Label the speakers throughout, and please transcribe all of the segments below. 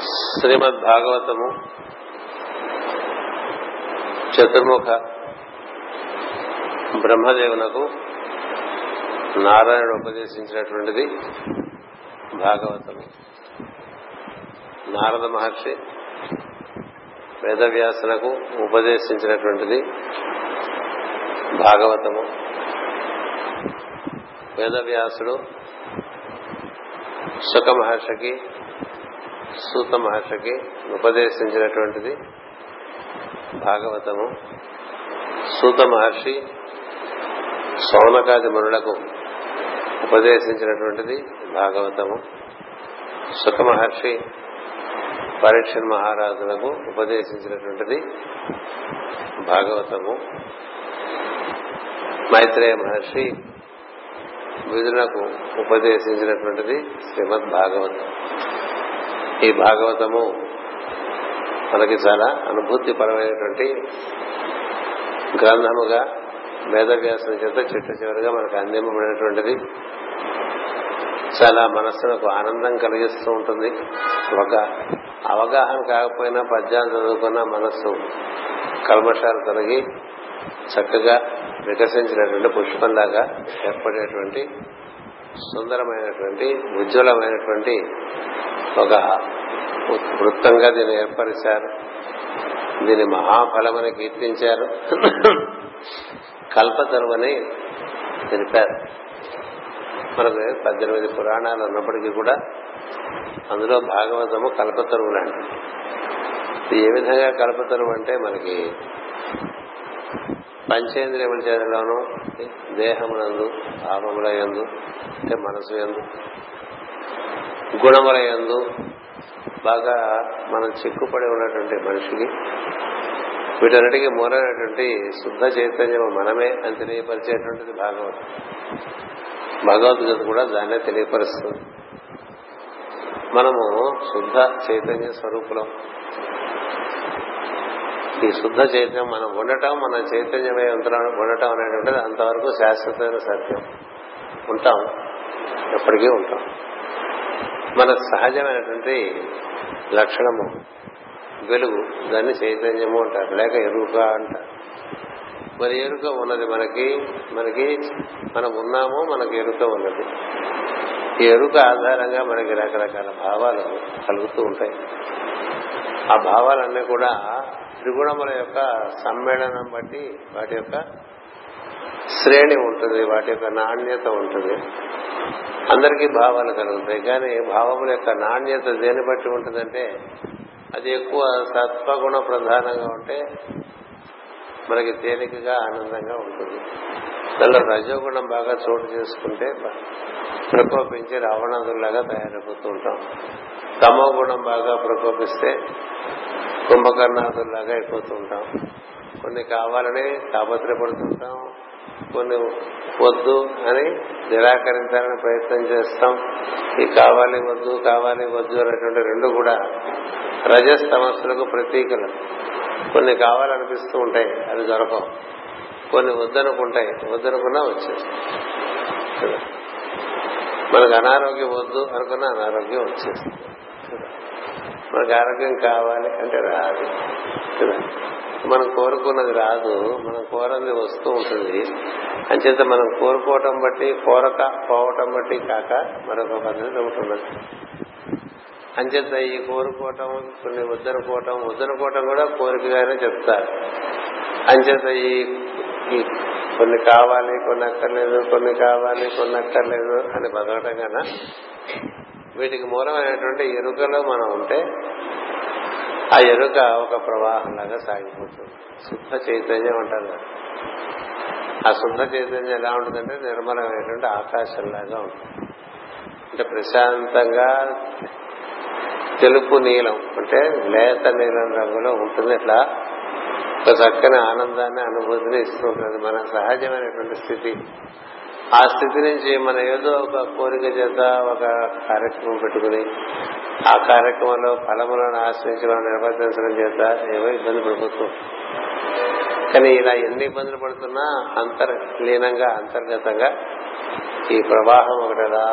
Speaker 1: శ్రీమద్ భాగవతము చతుర్ముఖ బ్రహ్మదేవునకు నారాయణుడు ఉపదేశించినటువంటిది భాగవతము. నారద మహర్షి వేదవ్యాసులకు ఉపదేశించినటువంటిది భాగవతము. వేదవ్యాసుడు సుఖ మహర్షికి సూత మహర్షికి ఉపదేశించినటువంటిది భాగవతము. సూత మహర్షి సౌనకాది మునులకు ఉపదేశించినటువంటిది భాగవతము. సుఖ మహర్షి పరీక్షణ మహారాజులకు ఉపదేశించినటువంటిది భాగవతము. మైత్రేయ మహర్షి విధులకు ఉపదేశించినటువంటిది శ్రీమద్ భాగవతం ఈ భాగవతము మనకి చాలా అనుభూతిపరమైనటువంటి గ్రంథముగా వేదవ్యాసం చేత చిట్ట చివరిగా మనకు అందింపబడినటువంటిది. చాలా మనస్సులకు ఆనందం కలిగిస్తూ ఉంటుంది. ఒక అవగాహన కాకపోయినా పద్యాలు చదువుకున్న మనస్సు కల్మషాలు తొలగి చక్కగా వికసించినటువంటి పుష్పంలాగా ఏర్పడేటువంటి సుందరమైనటువంటి ఉజ్వలమైనటువంటి ఒక వృత్తంగా దీన్ని ఏర్పరిచారు. దీని మహాఫలమని కీర్తించారు. కల్పతరువని తెలిపారు. మనకు పద్దెనిమిది పురాణాలు ఉన్నప్పటికీ కూడా అందులో భాగవతము కల్పతరువులు అంటే ఏ విధంగా కల్పతరువు అంటే మనకి పంచేంద్రియముల చేతిలోనూ దేహమునందు భావముల ఎందు అంటే మనసు ఎందు గుణముల ఎందు బాగా మనం చిక్కుపడి ఉన్నటువంటి మనిషికి వీటన్నిటికీ మూలైనటువంటి శుద్ధ చైతన్యం మనమే అని తెలియపరిచేటువంటిది భాగవతం. భగవద్గీత కూడా దాన్నే తెలియపరుస్తుంది. మనము శుద్ధ చైతన్య స్వరూపులం. ఈ శుద్ధ చైతన్యం మనం ఉండటం మన చైతన్యమై ఉండటం అనేటువంటిది అంతవరకు శాశ్వతమైన సత్యం. ఉంటాం. ఎప్పటికీ ఉంటాం. మన సహజమైనటువంటి లక్షణము వెలుగు దాన్ని చైతన్యము అంటారు. లేక ఎరుక అంటారు. మరి ఎరుక ఉన్నది మనకి మనకి మనం ఉన్నాము మనకి ఎరుక ఉన్నది. ఈ ఎరుక ఆధారంగా మనకి రకరకాల భావాలు కలుగుతూ ఉంటాయి. ఆ భావాలన్నీ కూడా త్రిగుణముల యొక్క సమ్మేళనం బట్టి వాటి యొక్క శ్రేణి ఉంటుంది వాటి యొక్క నాణ్యత ఉంటుంది. అందరికీ భావాలు కలుగుతాయి. కానీ భావముల యొక్క నాణ్యత దేని బట్టి ఉంటుందంటే అది ఎక్కువ సత్వగుణ ప్రధానంగా ఉంటే మనకి తేలికగా ఆనందంగా ఉంటుంది. దానిలో రజోగుణం బాగా చోటు చేసుకుంటే ప్రకోపించి రావణాదుల్లాగా తయారైపోతూ ఉంటాం. తమో గుణం బాగా ప్రకోపిస్తే కుంభకర్ణాదుల్లాగా అయిపోతూ ఉంటాం కొన్ని కావాలని తాపత్రపడుతుంటాం కొన్ని వద్దు అని నిరాకరించాలని ప్రయత్నం చేస్తాం. ఈ కావాలి వద్దు కావాలి వద్దు అనేటువంటి రెండు కూడా రజస్ సమస్యలకు ప్రతీకలు. కొన్ని కావాలనిపిస్తూ ఉంటాయి అవి దొరకవు. కొన్ని వద్దనుకుంటాయి వద్దనుకున్నా వచ్చేస్తాయి. మనకు అనారోగ్యం వద్దు అనుకున్నా అనారోగ్యం వచ్చేస్తుంది. మనకు ఆరోగ్యం కావాలి అంటే రాదు. మనం కోరుకున్నది రాదు మనం కోరంది వస్తూ ఉంటుంది. అంచేత మనం కోరుకోవటం బట్టి కోరక పోవటం బట్టి కాక మరొక పద్ధతి ఉంటున్నది అంచేత ఈ కోరుకోవటం కొన్ని వద్దనుకోవటం వద్దనుకోవటం కూడా కోరికగానే చెప్తారు. అంచేత ఈ కొన్ని కావాలి కొన్ని అక్కర్లేదు కొన్ని కావాలి కొన్ని అక్కర్లేదు అని బతకటం కన్నా వీటికి మూలమైనటువంటి ఎరుకలో మనం ఉంటే ఆ ఎరుక ఒక ప్రవాహంలాగా సాగిపోతుంది. శుద్ధ చైతన్యం అంటారు ఆ శుద్ధ చైతన్యం ఎలా ఉంటుందంటే నిర్మలమైనటువంటి ఆకాశంలాగా ఉంటుంది. అంటే ప్రశాంతంగా తెలుపు నీలం అంటే లేత నీలం రంగులో ఉంటుంది. ఇట్లా ఒక చక్కని ఆనందాన్ని అనుభూతిని ఇస్తూ ఉంటుంది. మన సహజమైనటువంటి స్థితి. ఆ స్థితి నుంచి మన ఏదో ఒక కోరిక చేత ఒక కార్యక్రమం పెట్టుకుని ఆ కార్యక్రమంలో ఫలములను ఆశ్రయించి మనం నిర్వర్తించడం చేత ఏవో ఇబ్బంది పడిపోతూ కానీ ఇలా ఎన్ని ఇబ్బందులు పడుతున్నా అంతర్లీనంగా అంతర్గతంగా ఈ ప్రవాహం ఒకటి అలా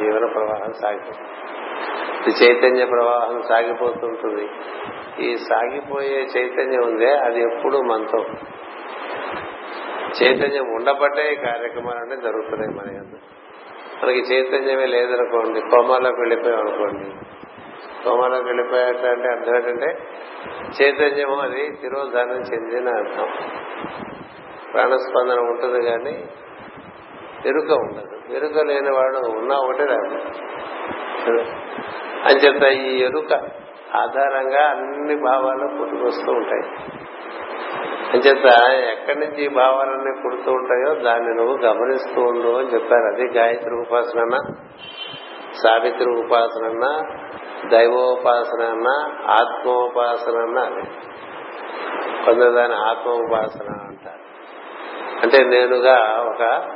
Speaker 1: జీవన ప్రవాహం సాగిపోతుంది. చైతన్య ప్రవాహం సాగిపోతుంటుంది ఈ సాగిపోయే చైతన్యం ఉందే అది ఎప్పుడు మనతో చైతన్యం ఉండబట్టే ఈ కార్యక్రమాలన్నీ జరుగుతున్నాయి మన మనకి చైతన్యమే లేదనుకోండి కోమాలోకి వెళ్ళిపోయాం అనుకోండి. కోమాలోకి వెళ్ళిపోయాటంటే అర్థం ఏంటంటే చైతన్యం అది తిరోధానం చెందిన అర్థం. ప్రాణస్పందన ఉంటుంది కానీ ఎరుక ఉండదు. ఎరుక లేని వాడు ఉన్నా ఒకటే రాదు. అంచేత ఈ ఎరుక ఆధారంగా అన్ని భావాలు పుట్టుకొస్తూ ఉంటాయి. అంచేత ఎక్కడి నుంచి ఈ భావాలన్నీ పుడుతూ ఉంటాయో దాన్ని నువ్వు గమనిస్తూ ఉండు అని చెప్పారు. అది గాయత్రి ఉపాసన సావిత్రి ఉపాసన దైవోపాసన అన్న ఆత్మోపాసన అన్న అది. కొందరు దాని ఆత్మోపాసన అంటారు. అంటే నేనుగా ఒక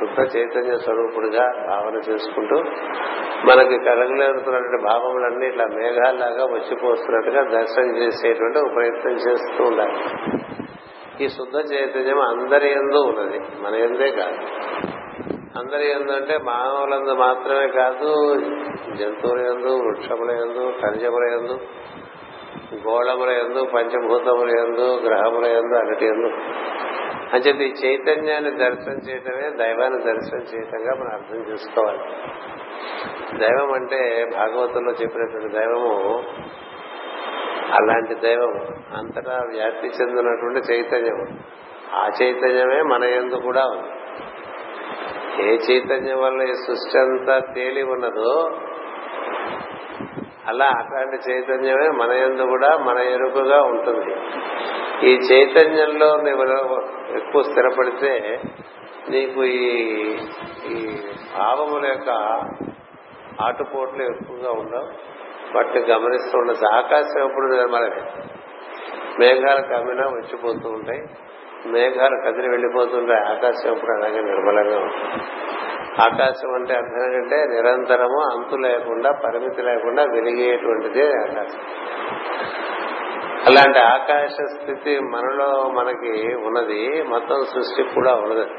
Speaker 1: శుద్ధ చైతన్య స్వరూపుడిగా భావన చేసుకుంటూ మనకి కలగలేరుతున్నటువంటి భావములన్నీ ఇట్లా మేఘాల్లాగా వచ్చిపోస్తున్నట్టుగా దర్శనం చేసేటువంటి ప్రయత్నం చేస్తూ ఉండాలి. ఈ శుద్ధ చైతన్యం అందరి ఎందు ఉన్నది. మన ఎందే కాదు. అందరి ఎందు అంటే మానవులందు మాత్రమే కాదు జంతువుల ఎందు వృక్షముల ఎందు ఖనిజముల ఎందు గోళముల ఎందు పంచభూతముల ఎందు గ్రహముల ఎందు అన్నిటి ఎందు. అంచేత ఈ చైతన్యాన్ని దర్శనం చేయటమే దైవాన్ని దర్శనం చేయటంగా మనం అర్థం చేసుకోవాలి. దైవం అంటే భాగవతంలో చెప్పినటువంటి దైవము అలాంటి దైవం. అంతటా వ్యాప్తి చెందినటువంటి చైతన్యం. ఆ చైతన్యమే మన ఎందు కూడా ఉంది. ఏ చైతన్యం వల్ల ఈ సృష్టి అంతా తేలి ఉన్నదో అలా అట్లాంటి చైతన్యమే మన ఎందు కూడా మన ఎరుకగా ఉంటుంది. ఈ చైతన్యంలో నువ్వు ఎక్కువ స్థిరపడితే నీకు ఈ ఈ భావముల యొక్క ఆటుపోట్లు ఎక్కువగా ఉండవు. వాటిని గమనిస్తూ ఉండదు ఆకాశం ఎప్పుడు మనకి మేఘాలు కమ్మినా వచ్చిపోతూ ఉంటాయి. మేఘాలు కదిలి వెళ్ళిపోతుంటాయి ఆకాశం ఎప్పుడు అలాగే నిర్మలంగా ఉంటుంది. ఆకాశం అంటే అర్థం ఏంటంటే నిరంతరము అంతు లేకుండా పరిమితి లేకుండా వెలిగేటువంటిదే ఆకాశం. అలాంటి ఆకాశ స్థితి మనలో మనకి ఉన్నది మొత్తం సృష్టి కూడా ఉన్నది.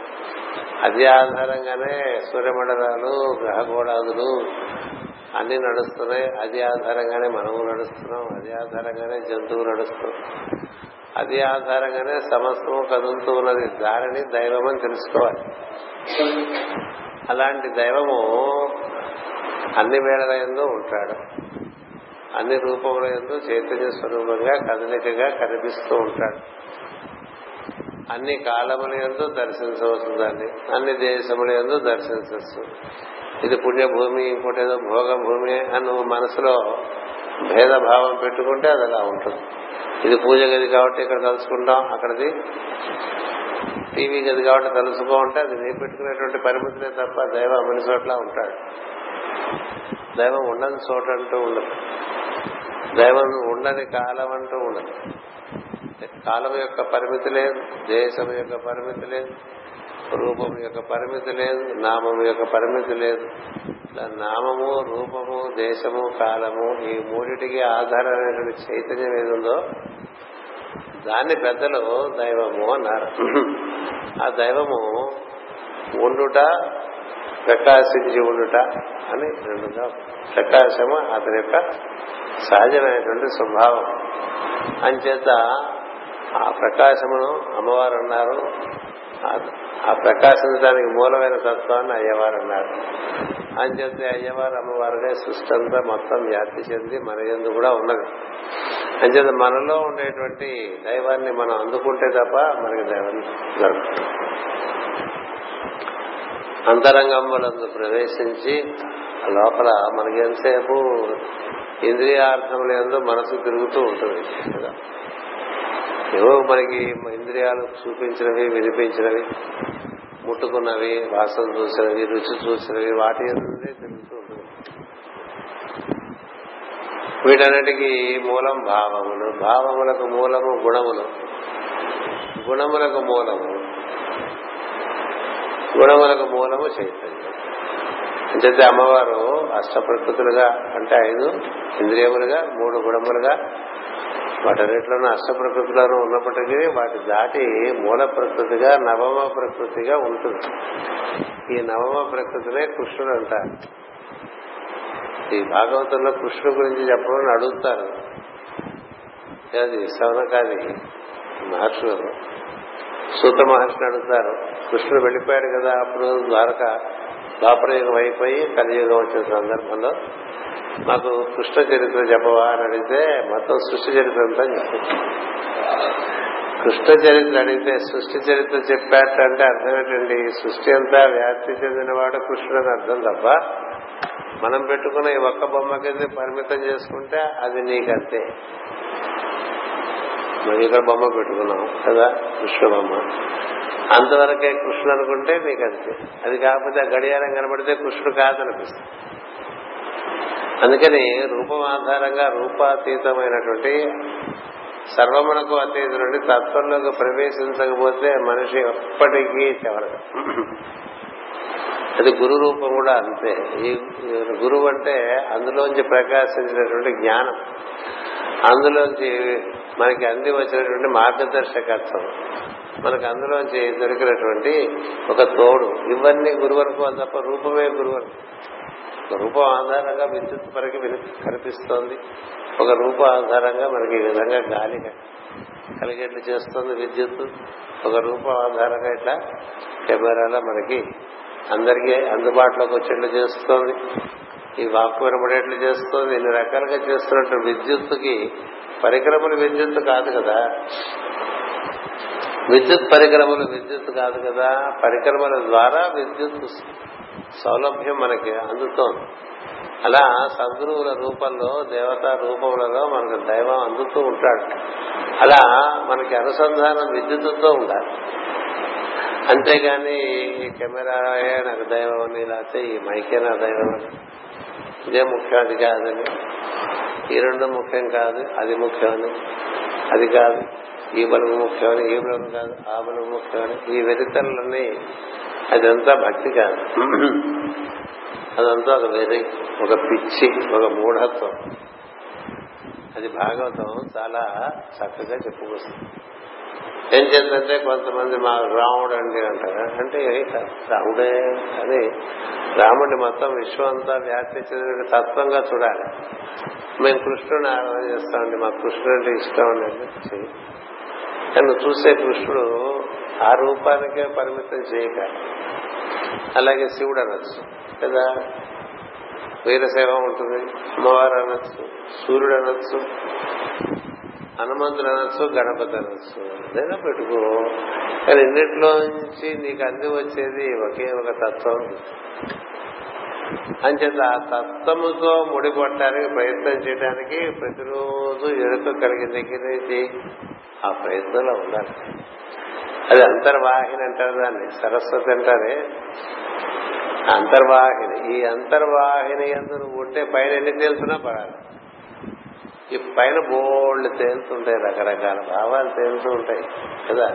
Speaker 1: అది ఆధారంగానే సూర్యమండలాలు గ్రహగోళాదులు అన్ని నడుస్తున్నాయి. అది ఆధారంగానే మనము నడుస్తున్నాం. అది ఆధారంగానే జంతువు నడుస్తున్నాం అది ఆధారంగానే సమస్తము కదులుతూ ఉన్నది. దారిని దైవం అని తెలుసుకోవాలి. అలాంటి దైవము అన్ని వేళల ఎందు ఉంటాడు. అన్ని రూపముల ఎందు చైతన్య స్వరూపంగా కదలికగా కనిపిస్తూ ఉంటాడు. అన్ని కాలముల ఎందు దర్శించవచ్చు దాన్ని అన్ని దేశముల ఎందు దర్శించవచ్చు. ఇది పుణ్యభూమి ఇంకోటి ఏదో భోగ భూమి అని నువ్వు మనసులో భేదభావం పెట్టుకుంటే అది అలా ఉంటుంది. ఇది పూజ గది కాబట్టి ఇక్కడ తలుచుకుంటాం అక్కడది టీవీ గది కాబట్టి తలుసుకో ఉంటే అది నీ పెట్టుకునేటువంటి పరిమితులే తప్ప దైవం అమని చోట్ల ఉంటాడు. దైవం ఉండని చోట అంటూ ఉండదు. దైవం ఉండని కాలం అంటూ ఉండదు. కాలం యొక్క పరిమితి లేదు దేశం యొక్క పరిమితి లేదు రూపం యొక్క పరిమితి లేదు నామం యొక్క పరిమితి లేదు. ఇలా నామము రూపము దేశము కాలము ఈ మూడిటికి ఆధారమైనటువంటి చైతన్యం ఏదుందో దాన్ని పెద్దలు దైవము అన్నారు. ఆ దైవము ఉండుట ప్రకాశించి ఉండుట అని రెండుగా ప్రకాశము అతని యొక్క సహజమైనటువంటి స్వభావం. అంచేత ఆ ప్రకాశమును అమ్మవారు అన్నారు. ఆ ప్రకాశించడానికి మూలమైన తత్వాన్ని అయ్యవారు అన్నారు. అని చెప్తే అయ్యవారు అమ్మవారుగా సృష్టి అంతా మొత్తం వ్యాప్తి చెంది మన ఎందు కూడా ఉన్నది. అంచేత మనలో ఉండేటువంటి దైవాన్ని మనం అందుకుంటే తప్ప మనకి దైవం దొరకదు. అంతరంగంబులందు ప్రవేశించి లోపల మనకి ఎంతసేపు ఇంద్రియార్థములందు మనసు తిరుగుతూ ఉంటుంది. కదా ఏవో మనకి ఇంద్రియాలు చూపించినవి వినిపించినవి ముట్టుకున్నవి వాసన చూసినవి రుచి చూసినవి వాటి నుండి ఉంటుంది. వీటన్నిటికీ మూలం భావములు. భావములకు మూలము గుణములు. గుణములకు మూలము. గుణములకు మూలము చైతన్యం. అంచేతే అమ్మవారు అష్ట ప్రకృతులుగా అంటే ఐదు ఇంద్రియములుగా మూడు గుణములుగా వాటన్నిటిలోనూ అష్ట ప్రకృతిలోనూ ఉన్నప్పటికీ వాటి దాటి మూల ప్రకృతిగా నవమ ప్రకృతిగా ఉంటుంది. ఈ నవమ ప్రకృతినే కృష్ణుడు అంటారు. ఈ భాగవతంలో కృష్ణుడు గురించి చెప్పడం అడుగుతారు. అది సవనకాది మహర్షులు సూత మహర్షిని అడుగుతారు. కృష్ణుడు వెళ్ళిపోయాడు కదా అప్పుడు ద్వారక. ద్వాపరయుగం అయిపోయి కలియుగం వచ్చిన సందర్భంలో మాకు కృష్ణ చరిత్ర చెప్పవా అని అడిగితే మొత్తం సృష్టి చరిత్ర అంతా చెప్తారు కృష్ణ చరిత్ర అడిగితే సృష్టి చరిత్ర చెప్పాటంటే అర్థం ఏంటండి? సృష్టి అంతా వ్యాప్తి చెందినవాడు కృష్ణుడు అర్థం తప్ప మనం పెట్టుకున్న ఈ ఒక్క బొమ్మ కింద పరిమితం చేసుకుంటే అది నీకంతే. మరి ఇక్కడ బొమ్మ పెట్టుకున్నాం కదా కృష్ణ బొమ్మ. అంతవరకే కృష్ణుడు అనుకుంటే నీకు అంతే అది కాకపోతే ఆ గడియారం కనబడితే కృష్ణుడు కాదనిపిస్తుంది. అందుకని రూపం ఆధారంగా రూపాతీతమైనటువంటి సర్వమునకు అతీతుడి తత్వంలోకి ప్రవేశించకపోతే మనిషి ఎప్పటికీ చెవరదు అది గురు రూపం కూడా అంతే. ఈ గురువు అంటే అందులోంచి ప్రకాశించినటువంటి జ్ఞానం. అందులోంచి మనకి అంది వచ్చినటువంటి మార్గదర్శకత్వం. మనకు అందులోంచి దొరికినటువంటి ఒక తోడు. ఇవన్నీ గురువరకు తప్ప రూపమే గురువరకు. ఒక రూపం ఆధారంగా విద్యుత్ మనకి కనిపిస్తోంది. ఒక రూప ఆధారంగా మనకి ఈ విధంగా గాలి కలిగేట్లు చేస్తుంది విద్యుత్. ఒక రూప ఆధారంగా ఇట్లా కెమెరాలో మనకి అందరికీ అందుబాటులోకి వచ్చేట్లు చేస్తోంది. ఈ వాక్ వినబడేట్లు చేస్తోంది. ఇన్ని రకాలుగా చేస్తున్నట్టు విద్యుత్తుకి పరికరములు విద్యుత్ కాదు కదా. విద్యుత్ పరికరములు విద్యుత్ కాదు కదా. పరికరముల ద్వారా విద్యుత్ సౌలభ్యం మనకి అందుతోంది. అలా సద్గురువుల రూపంలో దేవతా రూపములలో మనకు దైవం అందుతూ ఉంటాడు. అలా మనకి అనుసంధానం విద్యుత్తుతో ఉండాలి. అంతేగాని ఈ కెమెరాయే నాకు దైవం అని లేకపోతే ఈ మైకే నా దైవం అని? ఇదే ముఖ్యం అది కాదని ఈ రెండు ముఖ్యం కాదు అది ముఖ్యమని అది కాదు ఈ బలం ముఖ్యమని ఈ బలం కాదు ఆ బలం ముఖ్యమని ఈ వెరితలన్నీ అదంతా భక్తి కాదు అదంతా ఒక వెర్రి ఒక పిచ్చి ఒక మూఢత్వం. అది భాగవతం చాలా చక్కగా చెప్పుకొస్తుంది. ఏం చేద్దంటే కొంతమంది మా రాముడు అండి అంటారు. అంటే రాముడే అని రాముడి మొత్తం విశ్వం అంతా వ్యాప్తి చెందిన తత్వంగా చూడాలి. మేము కృష్ణుని ఆరాధన చేస్తామండి. మా కృష్ణుడు అంటే ఇష్టం అండి నన్ను చూసే కృష్ణుడు ఆ రూపానికే పరిమితం చేయక అలాగే శివుడు అనొచ్చు కదా? వీరశైవం ఉంటుంది అమ్మవారు అనొచ్చు సూర్యుడు అనొచ్చు హనుమంతుడు అనొచ్చు గణపతి అనొచ్చు ఏదైనా పెట్టుకో. కానీ ఇన్నిట్లోంచి నీకు అంది వచ్చేది ఒకే ఒక తత్వం. అంచేత ఆ తత్వముతో ముడిపడటానికి ప్రయత్నం చేయడానికి ప్రతిరోజు ఎరుక కలిగిన దగ్గర ఆ ప్రయత్నంలో ఉండాలి. అది అంతర్వాహిని అంటారు దాన్ని సరస్వతి అంటారే. అంతర్వాహిని ఈ అంతర్వాహిని ఎందు నువ్వు ఉంటే పైన ఎన్ని తేలుతున్నా పడాలి. ఈ పైన బోల్డ్ తేలుతుంటాయి రకరకాల భావాలు తేలుతూ ఉంటాయి కదా?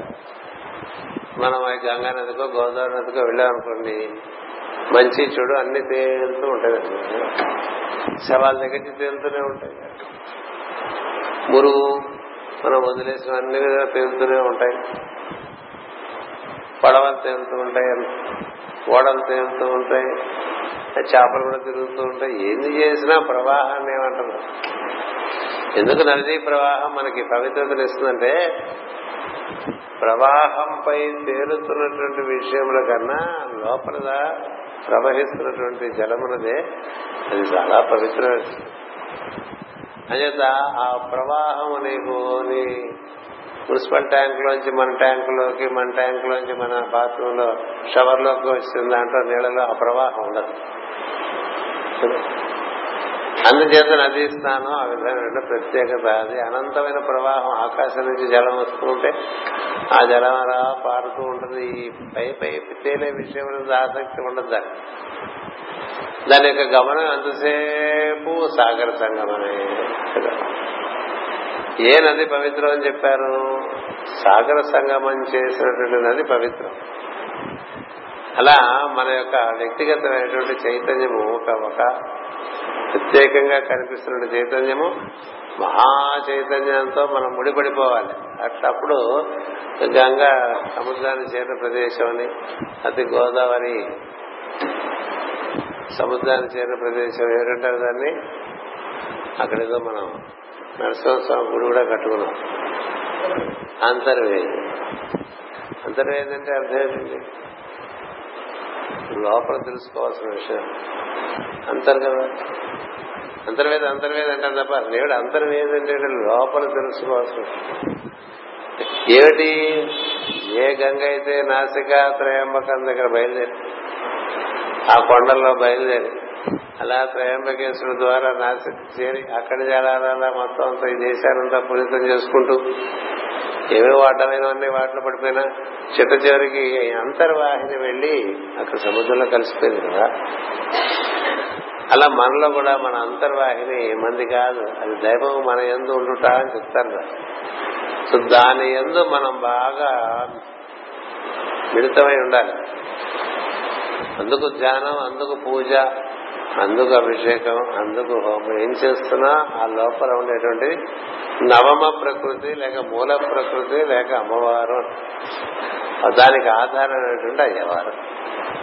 Speaker 1: మనం గంగా నదికో గోదావరి నదికో వెళ్ళామనుకోండి మంచి చెడు అన్ని తేలుతూ ఉంటాయి శవాల దగ్గర నుంచి తేలుతూనే ఉంటాయి. మురుగు మనం వదిలేసిన అన్ని తేలుతూనే ఉంటాయి. పడవలు తేలుతూ ఉంటాయి? ఓడలు తేలుతూ ఉంటాయి? చేపలు కూడా తిరుగుతూ ఉంటాయి. ఏంది చేసినా ప్రవాహాన్ని ఏమంటారు? ఎందుకు నదీ ప్రవాహం మనకి పవిత్రతను ఇస్తుందంటే ప్రవాహంపై తేలుతున్నటువంటి విషయముల కన్నా లోపల ప్రవహిస్తున్నటువంటి జలమునదే అది చాలా పవిత్రమైన అంచేత ఆ ప్రవాహం నీకు నీ మున్సిపల్ ట్యాంక్ లోంచి మన ట్యాంకులోకి మన ట్యాంక్ లోంచి మన బాత్రూమ్లో షవర్లోకి వచ్చిన దాంట్లో నీళ్ళలో ఆ ప్రవాహం ఉండదు. అందుచేత నదీ స్నానం ఆ విధమైన ప్రత్యేకత. అది అనంతమైన ప్రవాహం ఆకాశం నుంచి జలం వస్తూ ఉంటే ఆ జలం అలా పారుతూ ఉంటుంది. ఈ పై పై తేలే విషయం ఆసక్తి ఉండదు దాన్ని దాని యొక్క గమనం ఎంతసేపు సాగర సంగమనే ఏ నది పవిత్రం అని చెప్పారు? సాగర సంగమం చేసినటువంటి నది పవిత్రం. అలా మన యొక్క వ్యక్తిగతమైనటువంటి చైతన్యము ఒక ఒక ప్రత్యేకంగా కనిపిస్తున్న చైతన్యము మహా చైతన్యంతో మనం ముడిపడిపోవాలి. అట్లప్పుడు గంగా సముద్రాన్ని చేరిన ప్రదేశం అని అతి గోదావరి సముద్రాన్ని చేరిన ప్రదేశం ఏమిటంటారు దాన్ని? అక్కడేదో మనం నరసింహస్వామి గుడి కూడా కట్టుకున్నాం. అంతర్వేది. అంతర్వేది అంటే అర్థం ఏంటండి లోపల తెలుసుకోవాల్సిన విషయం. అంతర్ కదా అంతర్వేద అంతర్వేద తప్ప దేవుడు అంతర్వేది అంటే లోపల తెలుసుకోవాల్సిన ఏమిటి? ఏ గంగ అయితే నాసికా త్రయంబకం దగ్గర బయలుదేరి ఆ కొండల్లో బయలుదేరి అలా త్రయంబకేశ్వరుడు ద్వారా నాసిక చేరి అక్కడి జలాలలో మొత్తం అంతా ఈ దేశానంతా పులితం చేసుకుంటూ ఏవేవో అడ్డమైనవన్నీ వాటిలో పడిపోయినా చిట్ట చివరికి అంతర్వాహిని వెళ్ళి అక్కడ సముద్రంలో కలిసిపోయింది కదా. అలా మనలో కూడా మన అంతర్వాహిని మంది కాదు. అది దైవం మన ఎందు ఉండుట అని చెప్తారు సో దాని ఎందు మనం బాగా మిళితమై ఉండాలి. అందుకు ధ్యానం అందుకు పూజ అందుకు అభిషేకం అందుకు హోమం. ఏం చేస్తున్నా? ఆ లోపల ఉండేటువంటి నవమ ప్రకృతి లేక మూల ప్రకృతి లేక అమ్మవారు. దానికి ఆధారమైనటువంటి అయ్యవారు.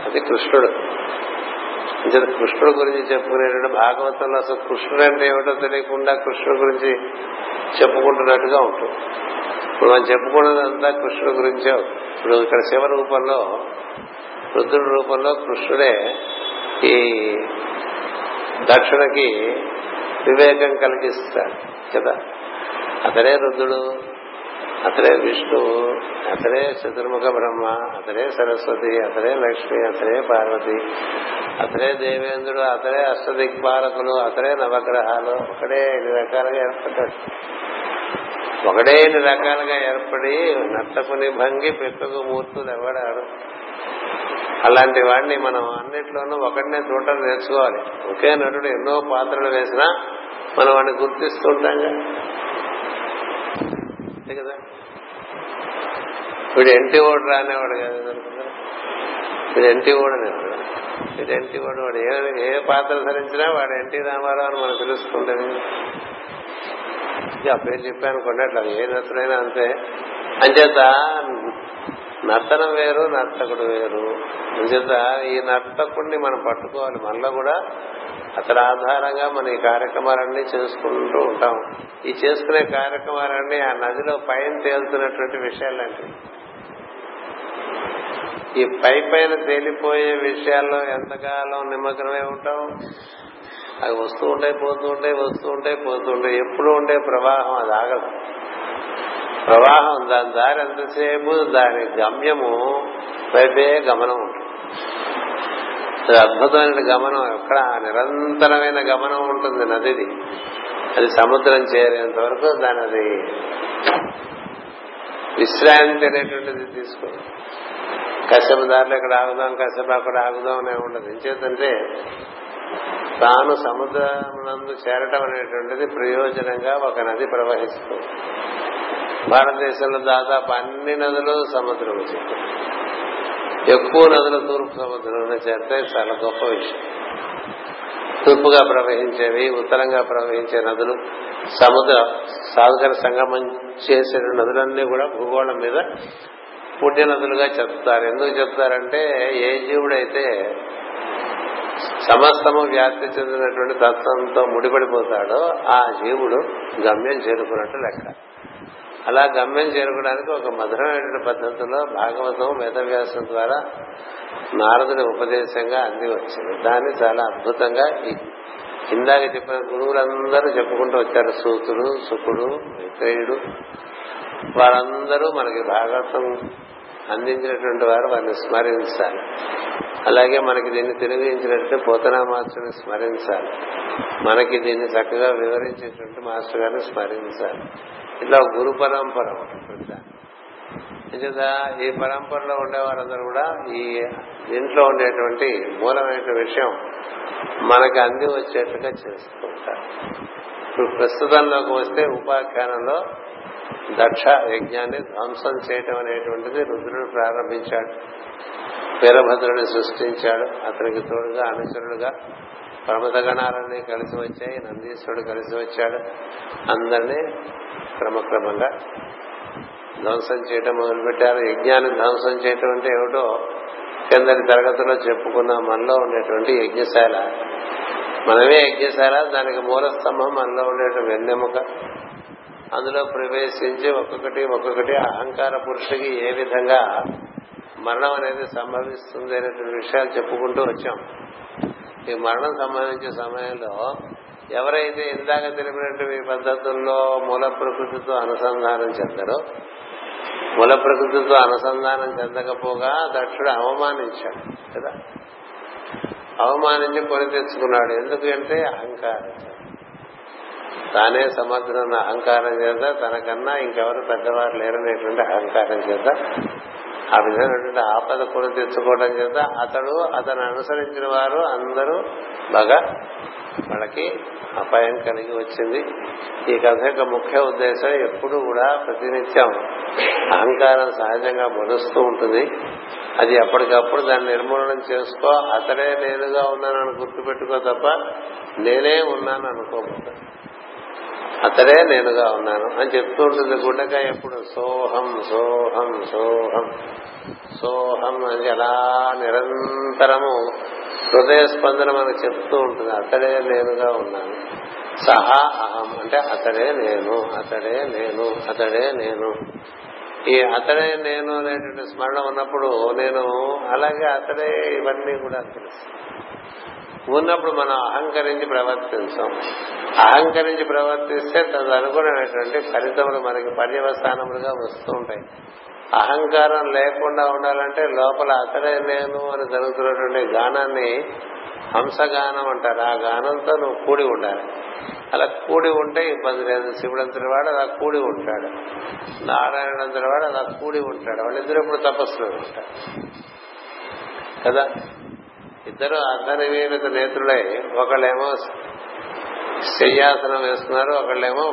Speaker 1: అది కృష్ణుడు. అంచేత కృష్ణుడు గురించి చెప్పుకునేటువంటి భాగవతంలో అసలు కృష్ణుడు అంటే ఏమిటో తెలియకుండా కృష్ణుడు గురించి చెప్పుకుంటున్నట్టుగా ఉంటుంది. ఇప్పుడు మనం చెప్పుకున్నదంతా కృష్ణుడు గురించే ఇప్పుడు ఇక్కడ శివ రూపంలో రుద్రుడి రూపంలో కృష్ణుడే ఈ దక్షుడికి వివేకం కలిగిస్తాడు కదా? అతడే రుద్రుడు అతడే విష్ణువు అతడే చతుర్ముఖ బ్రహ్మ అతడే సరస్వతి అతడే లక్ష్మి అతడే పార్వతి అతడే దేవేంద్రుడు అతడే అష్టదిక్పాలకులు అతడే నవగ్రహాలు ఒకడే ఇన్ని రకాలుగా ఏర్పడ్డాడు. ఒకడే ఎన్ని రకాలుగా ఏర్పడి నట్టకుని భంగి పెట్టుకు మూర్తులు ఎవడాడు అలాంటి వాడిని మనం అన్నిట్లోనూ ఒకటినే చూడటం నేర్చుకోవాలి. ఒకే నటుడు ఎన్నో పాత్రలు వేసినా మనం వాడిని గుర్తిస్తూ ఉంటాం కదా. వీడు ఎన్టీ ఓడు రానేవాడు కదా వీడు ఎన్టీ ఓడు అనేవాడు వీడు ఎన్టీ ఓడు వాడు ఏ ఏ పాత్ర ధరించినా వాడు ఎన్టీ రామారావు అని మనం తెలుసుకుంటుంది ఆ పేరు చెప్పాను కొన్నట్లు ఏ నటుడైనా అంతే. అంచేత నర్తనం వేరు నర్తకుడు వేరు. అంచేత ఈ నర్తకుడిని మనం పట్టుకోవాలి. మనలో కూడా అతడి ఆధారంగా మన ఈ కార్యక్రమాలన్నీ చేసుకుంటూ ఉంటాం. ఈ చేసుకునే కార్యక్రమాలన్నీ ఆ నదిలో పైన తేలుతున్నటువంటి విషయాలంటే ఈ పై పైన తేలిపోయే విషయాల్లో ఎంతకాలం నిమగ్నమై ఉంటాం? అవి వస్తూ ఉంటాయి పోతూ ఉంటాయి వస్తూ ఉంటాయి పోతూ ఉంటాయి. ఎప్పుడు ఉండే ప్రవాహం అది ఆగదు. ప్రవాహం దాని దారి ఎంతసేపు? దాని గమ్యము వైపే గమనం ఉంటుంది. అది అద్భుతమైన గమనం. ఎక్కడ నిరంతరమైన గమనం ఉంటుంది నదిది. అది సముద్రం చేరేంత వరకు దాని అది విశ్రాంతి అనేటువంటిది తీసుకో కశ్యప దారిలో ఇక్కడ ఆగుదాం కశ్యప అక్కడ ఆగుదాం అనే ఉండదు. ఎంచేతంటే తాను సముద్రమునందు చేరటం అనేటువంటిది ప్రయోజనంగా ఒక నది ప్రవహిస్తుంది. భారతదేశంలో దాదాపు అన్ని నదులు సముద్రం ఎక్కువ నదులు తూర్పు సముద్రంలో చేస్తే చాలా గొప్ప విషయం. తూర్పుగా ప్రవహించేవి ఉత్తరంగా ప్రవహించే నదులు సముద్ర సాగర సంగమం చేసే నదులన్నీ కూడా భూగోళం మీద పుణ్య నదులుగా చెప్తారు. ఎందుకు చెప్తారంటే ఏ జీవుడైతే సమస్తము వ్యాప్తి చెందినటువంటి తత్వంతో ముడిపడిపోతాడో ఆ జీవుడు గమ్యం చేరుకున్నట్టు లెక్క. అలా గమ్యం చేరుకోవడానికి ఒక మధురమైన పద్ధతిలో భాగవతం వేదవ్యాసం ద్వారా నారదుని ఉపదేశంగా అంది వచ్చింది. దాన్ని చాలా అద్భుతంగా ఇందాక చెప్పిన గురువులందరూ చెప్పుకుంటూ వచ్చారు. సూతుడు సుకుడు విక్రయుడు వారందరూ మనకి భాగవతం అందించినటువంటి వారు వారిని స్మరించాలి. అలాగే మనకి దీన్ని తెలియజేయించినట్టు పోతనా మాస్టర్ని స్మరించాలి. మనకి దీన్ని చక్కగా వివరించేటువంటి మాస్టర్ గారిని స్మరించాలి. ఇట్లా గురు పరంపర ఈ పరంపరలో ఉండే వారందరూ కూడా ఈ ఇంట్లో ఉండేటువంటి మూలమైన విషయం మనకి అంది వచ్చేట్టుగా చేసుకుంటారు. ఇప్పుడు ప్రస్తుతంలోకి వస్తే ఉపాఖ్యానంలో దక్ష యజ్ఞాన్ని ధ్వంసం చేయటం అనేటువంటిది రుద్రుడు ప్రారంభించాడు. వీరభద్రుడిని సృష్టించాడు. అతనికి తోడుగా అనుచరుడుగా ప్రమద గణాలన్నీ కలిసి వచ్చాయి. నందీశ్వరుడు కలిసి వచ్చాడు. అందరినీ క్రమక్రమంగా ధ్వంసం చేయటం మొదలుపెట్టారు. యజ్ఞాన్ని ధ్వంసం చేయటం అంటే ఏమిటో కిందటి తరగతిలో చెప్పుకున్న మనలో ఉండేటువంటి యజ్ఞశాల. మనమే యజ్ఞశాల దానికి మూలస్తంభం మనలో ఉండేటువంటి వెన్నెముక. అందులో ప్రవేశించి ఒక్కొక్కటి ఒక్కొక్కటి అహంకార పురుషుడికి ఏ విధంగా మరణం అనేది సంభవిస్తుంది అనేటువంటి విషయాలు చెప్పుకుంటూ వచ్చాం. ఈ మరణం సంబంధించిన సమయంలో ఎవరైతే ఇందాక తెలిపినటువంటి పద్ధతుల్లో మూల ప్రకృతితో అనుసంధానం చెందరో మూల ప్రకృతితో అనుసంధానం చెందకపోగా దక్షుడు అవమానించాడు కదా? అవమానించి కొని తెచ్చుకున్నాడు. ఎందుకంటే అహంకారం తానే సమర్థుడన్న అహంకారం చేత తనకన్నా ఇంకెవరు పెద్దవారు లేరనేటువంటి అహంకారం చేత ఆ విధమైనటువంటి ఆపద కూడా తెచ్చుకోవడం చేత అతడు అతను అనుసరించిన వారు అందరూ బాగా వాళ్ళకి అపాయం కలిగి వచ్చింది. ఈ కథ యొక్క ముఖ్య ఉద్దేశం ఎప్పుడు కూడా ప్రతినిత్యం అహంకారం సహజంగా మరుస్తూ ఉంటుంది. అది ఎప్పటికప్పుడు దాన్ని నిర్మూలనం చేసుకో అతడే నేనుగా ఉన్నానని గుర్తుపెట్టుకో తప్ప నేనే ఉన్నాను అనుకోకూడదు అతడే నేనుగా ఉన్నాను అని చెప్తూ ఉంటుంది గుండెకాయ ఎప్పుడు. సోహం సోహం సోహం సోహం అని అలా నిరంతరము హృదయ స్పందన మనకు చెప్తూ ఉంటుంది. అతడే నేనుగా ఉన్నాను. సహా అహం అంటే అతడే నేను అతడే నేను అతడే నేను. ఈ అతడే నేను అనేటువంటి స్మరణ ఉన్నప్పుడు నేను అలాగే అతడే ఇవన్నీ కూడా తెలుసు ఉన్నప్పుడు మనం అహంకరించి ప్రవర్తించాం అహంకరించి ప్రవర్తిస్తే తదనుగుణమైనటువంటి ఫలితములు మనకి పర్యవస్థానములుగా వస్తూ ఉంటాయి. అహంకారం లేకుండా ఉండాలంటే లోపల అతడే నేను అని జరుగుతున్నటువంటి గానాన్ని హంసగానం అంటారు. ఆ గానంతో నువ్వు కూడి ఉండాలి. అలా కూడి ఉంటే ఇబ్బంది లేదు. శివుడంతటి వాడు అలా కూడి ఉంటాడు. నారాయణంతటి వాడు అలా కూడి ఉంటాడు. వాళ్ళిద్దరు ఇప్పుడు తపస్సులో ఉంటారు. కదా? ఇద్దరు అర్ధనిమీలిత నేత్రులై ఒకళ్ళేమో శయ్యాసనం వేస్తున్నారు ఒకళ్ళేమో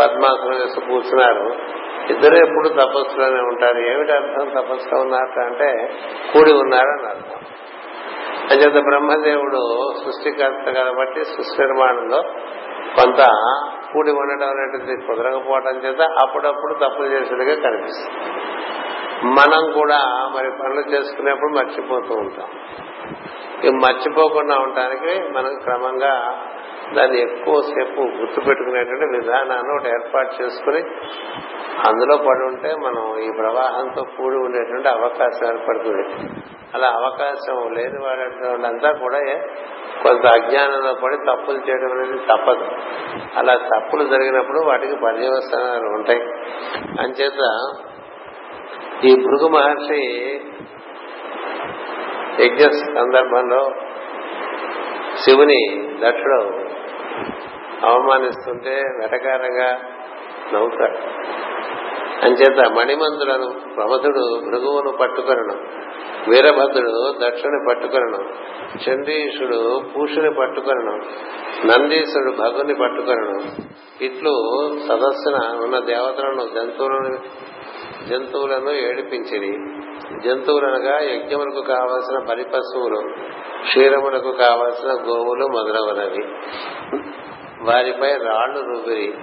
Speaker 1: పద్మాసనం వేసి కూర్చున్నారు. ఇద్దరు ఎప్పుడు తపస్సులోనే ఉంటారు. ఏమిటి అర్థం తపస్సులో ఉన్నట్టు అంటే కూడి ఉన్నారని అర్థం అంచేత బ్రహ్మదేవుడు సృష్టికర్త కాబట్టి సృష్టి నిర్మాణంలో కొంత కూడి ఉండడం అనేటువంటిది కుదరకపోవడం చేత అప్పుడప్పుడు తప్పులు చేసేదిగా కనిపిస్తుంది. మనం కూడా మరి పనులు చేసుకునేప్పుడు మర్చిపోతూ ఉంటాం. మర్చిపోకుండా ఉండటానికి మనం క్రమంగా దాన్ని ఎక్కువసేపు గుర్తు పెట్టుకునేటువంటి విధానాన్ని ఒకటి ఏర్పాటు చేసుకుని అందులో పడి ఉంటే మనం ఈ ప్రవాహంతో కూడి ఉండేటువంటి అవకాశం ఏర్పడుతుంది. అలా అవకాశం లేని వాళ్ళంతా కూడా కొంత అజ్ఞానంలో పడి తప్పులు చేయడం అనేది తప్పదు. అలా తప్పులు జరిగినప్పుడు వాటికి పర్యవసనాలు ఉంటాయి. అంచేత ఈ భృగు మహర్షి యజ్ఞ సందర్భంలో శివుని దక్షుడు అవమానిస్తుంటే వెటకారంగా నవ్వుతాడు. అంచేత మణిమంతులను ప్రమథుడు భృగువును పట్టుకొనను వీరభద్రుడు దక్షుని పట్టుకొనను చండీషుడు పూషుని పట్టుకొనను నందీశుడు భగుని పట్టుకొనను. ఇట్లు సదస్సున ఉన్న దేవతలను జంతువులను జంతువులను ఏడిపించిరి. జంతువులనగా యజ్ఞములకు కావలసిన పరిపశువులు క్షీరములకు కావలసిన గోవులు మొదలవనవి వారిపై రాళ్ళు రుబిరి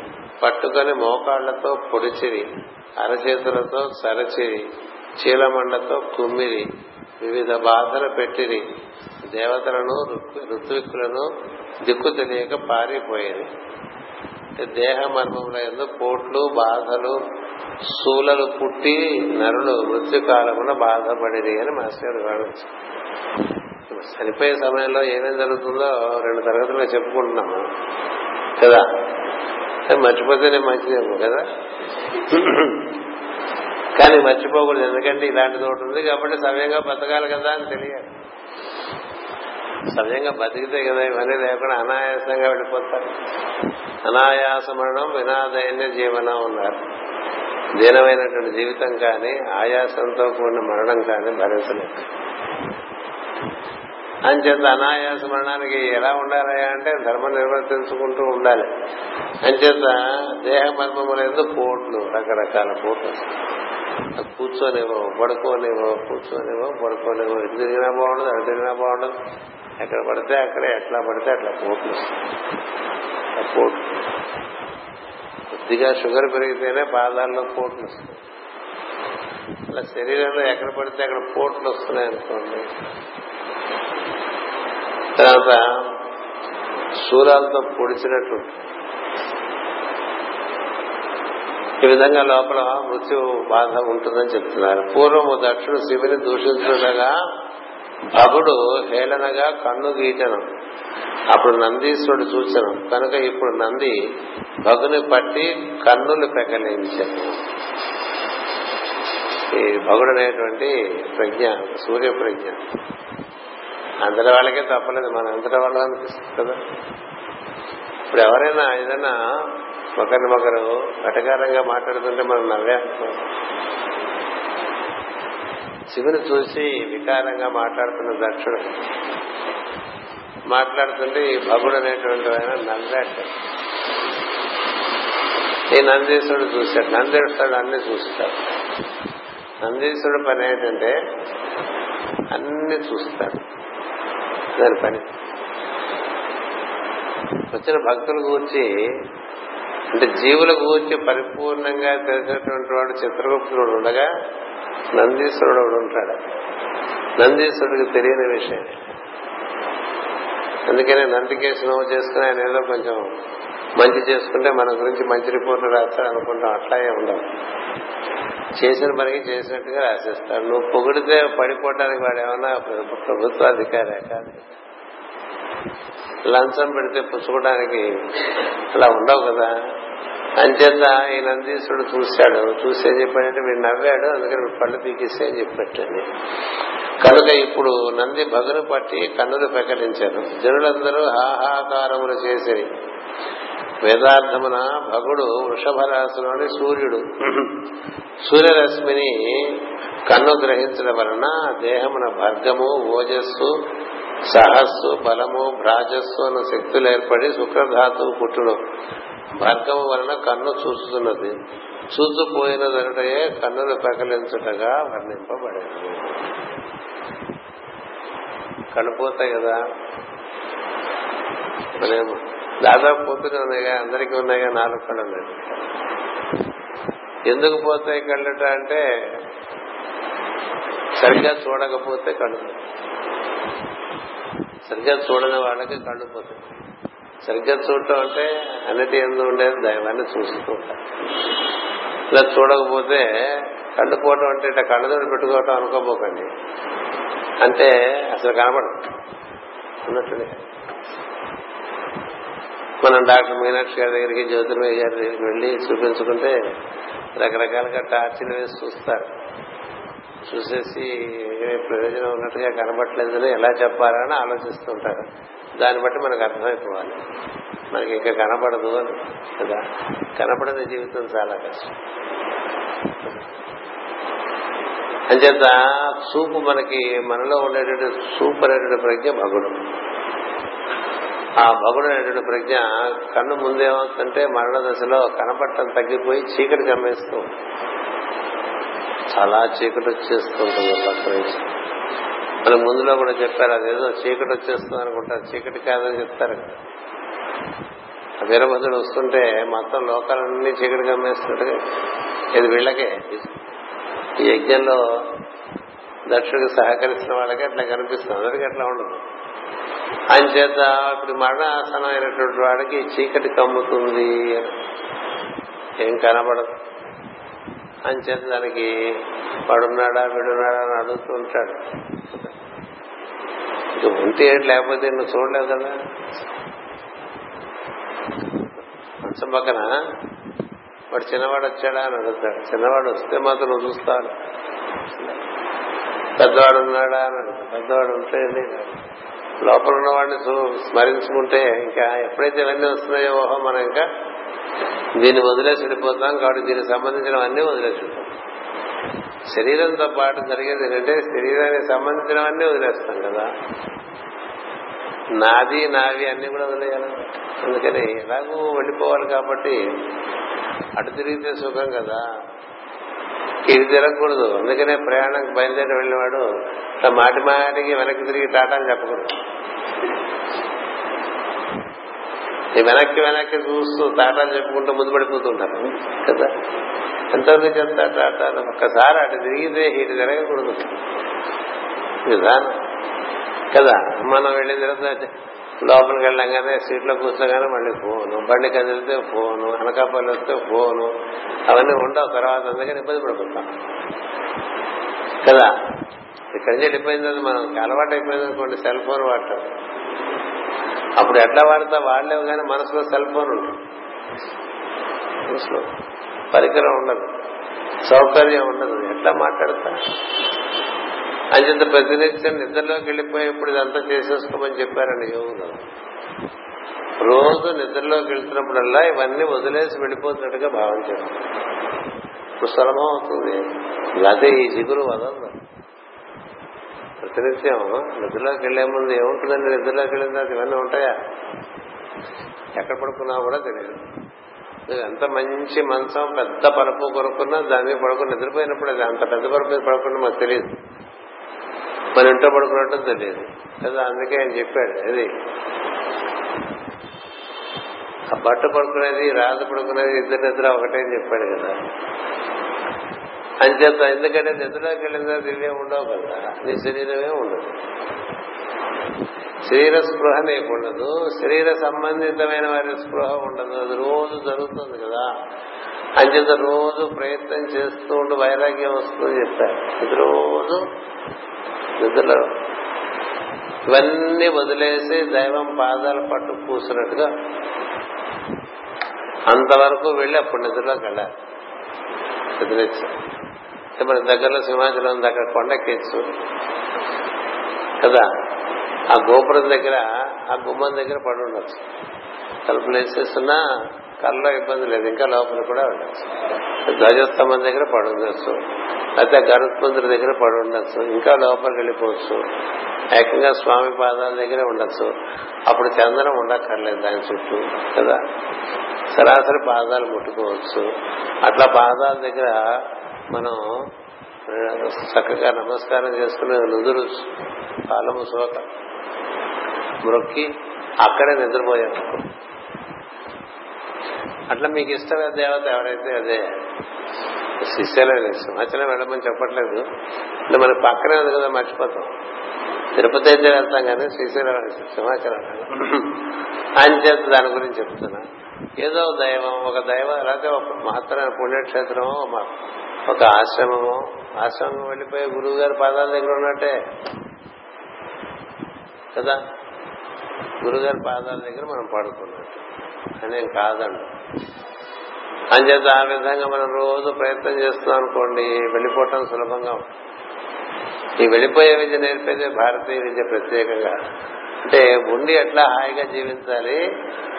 Speaker 1: పట్టుకొని మోకాళ్ళతో పొడిచిరి అరచేతులతో సరచిరి చీలమండతో కుమ్మిరి వివిధ బాధలు పెట్టిరి. దేవతలను ఋత్విక్కులను దిక్కు తెలియక పారిపోయేది దేహ మర్మముల ఎందు పోట్లు బాధలు శూలలు పుట్టి నరులు మృత్యుకాలమున బాధపడిరి అని మాస్టర్ గారు చనిపోయే సమయంలో ఏమేం జరుగుతుందో రెండు తరగతులుగా చెప్పుకుంటున్నాము. కదా? మర్చిపోతేనే మంచిదేమో కదా? కానీ మర్చిపోకూడదు ఎందుకంటే ఇలాంటిది ఒకటి ఉంది కాబట్టి సవ్యంగా బతకాలి కదా అని తెలియాలి. సవ్యంగా బతికితే కదా ఇవన్నీ లేకుండా అనాయాసంగా వెళ్ళిపోతారు. అనాయాస మరణం వినాదైన్య జీవనం ఉన్నారు దీనమైనటువంటి జీవితం కానీ ఆయాసంతో కూడిన మరణం కానీ భరించలేదు. అంచేత అనాయాస మరణానికి ఎలా ఉండాలి అంటే ధర్మం నిర్వర్తించుకుంటూ ఉండాలి. అంచేత దేహ మర్మములు ఎందుకు పోట్లు రకరకాల పోట్లు కూర్చోనివో పడుకోనివో కూర్చోనివో పడుకోనివో ఇటు తిరిగినా బాగుండదు అటు తిరిగినా బాగుండదు. ఎక్కడ పడితే అక్కడే ఎట్లా పడితే అట్లా పోట్లు పోట్లు. కొద్దిగా షుగర్ పెరిగితేనే పాదాల్లో పోట్లు వస్తాయి అలా శరీరంలో ఎక్కడ పడితే అక్కడ పోట్లు వస్తున్నాయి అనుకోండి. తర్వాత శూలాలతో పొడిచినట్టు ఈ విధంగా లోపల మృత్యు బాధ ఉంటుందని చెప్తున్నారు. పూర్వము దక్షుడు శివుని దూషించుండగా భగుడు హేళనగా కన్ను గీటను అప్పుడు నందీశ్వరుడు చూశాను. కనుక ఇప్పుడు నంది భగుని పట్టి కన్నులు పెకలించాను ఈ భగుడు అనేటువంటి ప్రజ్ఞ సూర్య ప్రజ్ఞ అందరి వాళ్ళకే తప్పలేదు మన అంతటి వాళ్ళు అనిపిస్తుంది కదా. ఇప్పుడు ఎవరైనా ఏదైనా ఒకరిని ఒకరు కటకారంగా మాట్లాడుతుంటే మనం నవ్వేస్తున్నాం శివుని చూసి వికారంగా మాట్లాడుతున్న దక్షుడు. మాట్లాడుతుంటే ఈ భగుడు అనేటువంటి ఆయన నవ్వాట ఈ నందీశ్వరుడు చూశాడు. నందేశ్వరుడు అన్ని చూస్తాడు. నందీశ్వరుడు పని ఏంటంటే అన్ని చూస్తాడు. దాని పని. వచ్చిన భక్తుల గురించి అంటే జీవుల గురించి పరిపూర్ణంగా తెలిసినటువంటి వాడు చిత్రగుప్తుడు ఉండగా నందీశ్వరుడు ఉంటాడు. నందీశ్వరుడికి తెలియని విషయం. అందుకనే నందికేసి నవ్వు చేసుకుని ఆయన ఏదో కొంచెం మంచి చేసుకుంటే మన గురించి మంచి రిపోర్ట్లు రాస్తారు అనుకుంటాం. అట్లాగే ఉండవు చేసిన పనికి చేసినట్టుగా రాసేస్తాడు నువ్వు పొగిడితే పడిపోవడానికి వాడు ఏమన్నా ప్రభుత్వ అధికారే కాదు లంచం పెడితే పుచ్చుకోవడానికి అలా ఉండవు కదా. అంచేత ఈ నందీశ్వరుడు చూశాడు. చూసి చెప్పాడంటే వీడు నవ్వాడు అందుకని పళ్ళు పీకేసి అని చెప్పాటండి. కనుక ఇప్పుడు నంది భగను పట్టి కన్నులు పెకలించారు జనులందరూ హాహాకారములు చేసి వేదార్థమున భగుడు వృషభరాశిలోని సూర్యుడు. సూర్యరశ్మిని కన్ను గ్రహించడం వలన దేహమున భర్గము ఓజస్సు సహస్సు బలము భ్రాజస్సు అన్న శక్తులు ఏర్పడి శుక్రధాతువు పుట్టును భర్గము వలన కన్ను చూస్తున్నది. చూచుపోయినదనటే కన్నును పెకలించుటగా వర్ణింపబడింది. కళ్ళు పోతాయి కదా? దాదాపు పోతూనే ఉన్నాయిగా అందరికీ ఉన్నాయిగా నాలుగు కళ్ళు ఉన్నాయి. ఎందుకు పోతాయి కళ్ళుట అంటే సరిగ్గా చూడకపోతే కళ్ళు సరిగ్గా చూడని వాళ్ళకి కళ్ళు పోతాయి. సరిగ్గా చూడటం అంటే అన్నిటి ఎందు ఉండేది దైవాన్ని చూస్తూ ఉంటారు. ఇలా చూడకపోతే కళ్ళు పోవటం అంటే ఇట్లా కళ్ళతోటి పెట్టుకోవటం అనుకోపోకండి అంటే అసలు కనపడదు. అన్నట్టునే మనం డాక్టర్ మీనాక్షి గారి దగ్గరికి జ్యోతిర్మయ్య గారి దగ్గరికి వెళ్ళి చూపించుకుంటే రకరకాలుగా టార్చిలు వేసి చూస్తారు. చూసేసి ఏమీ ప్రయోజనం ఉన్నట్టుగా కనబట్టలేదని ఎలా చెప్పాలని ఆలోచిస్తుంటారు దాన్ని బట్టి మనకు అర్థమైపోవాలి. మనకి ఇంకా కనపడదు అని కదా? కనపడని జీవితం చాలా కష్టం. అంచేత చూపు మనకి మనలో ఉండేటువంటి చూపు అనేటువంటి ప్రజ్ఞ భగుడు ఆ భగుడు అనేటువంటి ప్రజ్ఞ కన్ను ముందేమవుతుంటే మరణ దశలో కనపడటం తగ్గిపోయి చీకటి కమ్మేస్తూ చాలా చీకటి వచ్చేస్తుంటుంది పక్క నుంచి మన ముందులో కూడా చెప్పారు అదేదో చీకటి వచ్చేస్తుంది అనుకుంటారు చీకటి కాదని చెప్తారు. వీరభద్రుడు వస్తుంటే మొత్తం లోకాలన్నీ చీకటి కమ్మేస్తున్నట్టుగా ఇది వీళ్ళకే. ఈ యజ్ఞంలో దక్షుడికి సహకరిస్తున్న వాళ్ళకి అట్లా కనిపిస్తుంది. అందరికీ అట్లా ఉండదు. ఆయన చేత ఇప్పుడు మరణాసనం అయినటువంటి వాడికి చీకటి కమ్ముతుంది. ఏం కనబడదు. ఆయన చేత దానికి వాడున్నాడా వీడున్నాడా అని అడుగుతూ ఉంటాడు. ఇక ఉంటే ఏంటి లేకపోతే నువ్వు చూడలేదు కదా. మంచం పక్కన వాడు చిన్నవాడు వచ్చాడా అని అడుగుతాడు. చిన్నవాడు వస్తే మాత్రం నువ్వు చూస్తాను పెద్దవాడు ఉన్నాడా అని అడుగుతాడు. పెద్దవాడు ఉంటే లోపల ఉన్నవాడిని స్మరించుకుంటే ఇంకా ఎప్పుడైతే ఇవన్నీ వస్తున్నాయో ఓహో మనం ఇంకా దీన్ని వదిలేసి వెళ్ళిపోతాం కాబట్టి దీనికి సంబంధించినవన్నీ వదిలేసి శరీరంతో పాటు జరిగేది ఏంటంటే శరీరానికి సంబంధించినవన్నీ వదిలేస్తాం కదా. నాది నావి అన్ని కూడా వదిలేయాలి? అందుకని ఎలాగూ వెళ్ళిపోవాలి కాబట్టి అటు తిరిగితే సుఖం కదా. ఇది తిరగకూడదు. అందుకనే ప్రయాణానికి బయలుదేరి వెళ్ళినవాడు మాటి మాటికి వెనక్కి తిరిగి టాటా అని చెప్పకూడదు వెనక్కి వెనక్కి చూస్తూ తాటాలు చెప్పుకుంటూ ముందు పడిపోతుంటారు. కదా? ఎంతవరకు అట్లా టాటాలు ఒక్కసారి అటు తిరిగితే ఇటు తిరగకూడదు. విధానం కదా? మనం వెళ్ళిన తర్వాత లోపలికి వెళ్ళంగానే సీట్లో కూర్చోగానే మళ్ళీ ఫోను. బండి కదిలితే ఫోను అనకాపల్లి వస్తే ఫోను. అవన్నీ ఉండవు తర్వాత అందుకని ఇబ్బంది పడిపోతాం. కదా? ఇక్కడి నుంచి వెళ్ళిపోయిందని మనం అలవాటు అయిపోయింది అనుకోండి సెల్ ఫోన్ వాడటం. అప్పుడు ఎట్లా వాడతా? వాడలేవు కానీ మనసులో సెల్ ఫోన్ ఉంటుంది. మనసులో. పరికరం ఉండదు. సౌకర్యం ఉండదు. ఎట్లా మాట్లాడతా అంచేత ప్రతినిత్యం నిద్రలోకి వెళ్ళిపోయేప్పుడు ఇదంతా చేసేసుకోమని చెప్పారండి యోగులు. రోజు నిద్రలోకి వెళ్తున్నప్పుడల్లా ఇవన్నీ వదిలేసి వెళ్ళిపోతున్నట్టుగా భావం చేస్తాం ఇప్పుడు సులభం అవుతుంది. లేకపోతే ఈ జిగురు వదలదు. ప్రతినిత్యం నిద్రలోకి వెళ్ళే ముందు ఏముంటుందండి? నిద్రలోకి వెళ్ళిన తర్వాత ఇవన్నీ ఉంటాయా? ఎక్కడ పడుకున్నా కూడా తెలియదు ఎంత మంచి మంచం పెద్ద పరుపు కొనుక్కున్నా దాని మీద పడుకుని నిద్రపోయినప్పుడు అది అంత పెద్ద పరుపు మీద పడుకున్నా మాకు తెలియదు మన ఇంట్లో పడుకున్నట్టు తెలియదు కదా అందుకే ఆయన చెప్పాడు అది ఆ బట్ట పడుకునేది రాజు పడుకునేది ఇద్దరు నిద్ర ఒకటే అని చెప్పాడు కదా. అంచేత ఎందుకంటే నిద్రలోకి వెళ్ళిన తర్వాత ఇవే ఉండవు కదా నీ శరీరమే ఉండదు. శరీర స్పృహ నీకు ఉండదు. శరీర సంబంధితమైన వారి స్పృహ ఉండదు. అది రోజు జరుగుతుంది కదా. అంచేత రోజు ప్రయత్నం చేస్తూ ఉండి వైరాగ్యం వస్తుందని చెప్పారు. ఇది రోజు నిద్రలో. ఇవన్నీ వదిలేసి దైవం పాదాలు పట్టు కూసినట్టుగా అంతవరకు వెళ్ళి అప్పుడు నిద్రలోకి వెళ్ళాలి. నిద్రచ్చు మన దగ్గరలో సింహాచలం దగ్గర అక్కడ కొండెక్కిచ్చు కదా? ఆ గోపురం దగ్గర ఆ గుమ్మం దగ్గర పడి ఉండొచ్చు. తలుపులు వేసేస్తున్నా కళ్ళలో ఇబ్బంది లేదు ఇంకా లోపల కూడా ఉండొచ్చు. ధ్వజస్తంభం దగ్గర పడి ఉండొచ్చు. లేకపోతే గరుత్మంతుడి దగ్గర పడి ఉండొచ్చు. ఇంకా లోపలికి వెళ్ళిపోవచ్చు. ఏకంగా స్వామి పాదాల దగ్గరే ఉండొచ్చు. అప్పుడు చందనం ఉండక్కర్లేదు దాని చుట్టూ కదా? సరాసరి పాదాలు ముట్టుకోవచ్చు. అట్లా పాదాల దగ్గర మనం చక్కగా నమస్కారం చేసుకుని నుదురు కాలము సోక మొక్కి అక్కడే నిద్రపోయాం అట్లా మీకు ఇష్టమైన దేవత ఎవరైతే అదే శిష్యులే సింహాచలం వెళ్ళమని చెప్పట్లేదు. అంటే మన పక్కనే ఉంది కదా మర్చిపోతాం. తిరుపతి అయితే వెళ్తాం కానీ శ్రీశైలం సింహాచలం ఆయన చేత దాని గురించి చెప్తున్నా. ఏదో దైవం ఒక దైవం లేకపోతే ఒక మహత్తరమైన పుణ్యక్షేత్రమో ఒక ఆశ్రమమో ఆశ్రమం వెళ్ళిపోయే గురువు గారి పాదాల దగ్గర ఉన్నట్టే కదా? గురుగారి పాదాల దగ్గర మనం పడుకున్నట్టు నేను కాదండి. అంచేత ఆ విధంగా మనం రోజు ప్రయత్నం చేస్తున్నాం అనుకోండి వెళ్ళిపోవటం సులభంగా ఉంటుంది. ఈ వెళ్ళిపోయే విద్య నేర్పేదే భారతీయ విద్య ప్రత్యేకంగా. అంటే ఉండి ఎట్లా హాయిగా జీవించాలి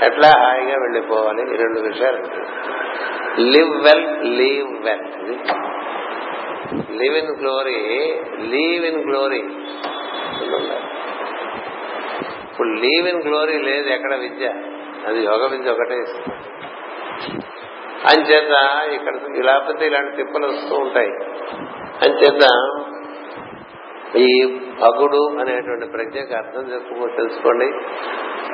Speaker 1: ఎట్లా హాయిగా వెళ్ళిపోవాలి ఈ రెండు విషయాలు live well leave well live in glory leave in glory ఇప్పుడు లీవ్ ఇన్ గ్లోరీ లేదు ఎక్కడ విద్య? అది యోగ విద్య ఒకటే. ఇస్తుంది అంచేత ఇక్కడ లేకపోతే ఇలాంటి తిప్పలు వస్తూ ఉంటాయి. అంచేత ఈ భగుడు అనేటువంటి ప్రజ్ఞకు అర్థం చేసుకో తెలుసుకోండి.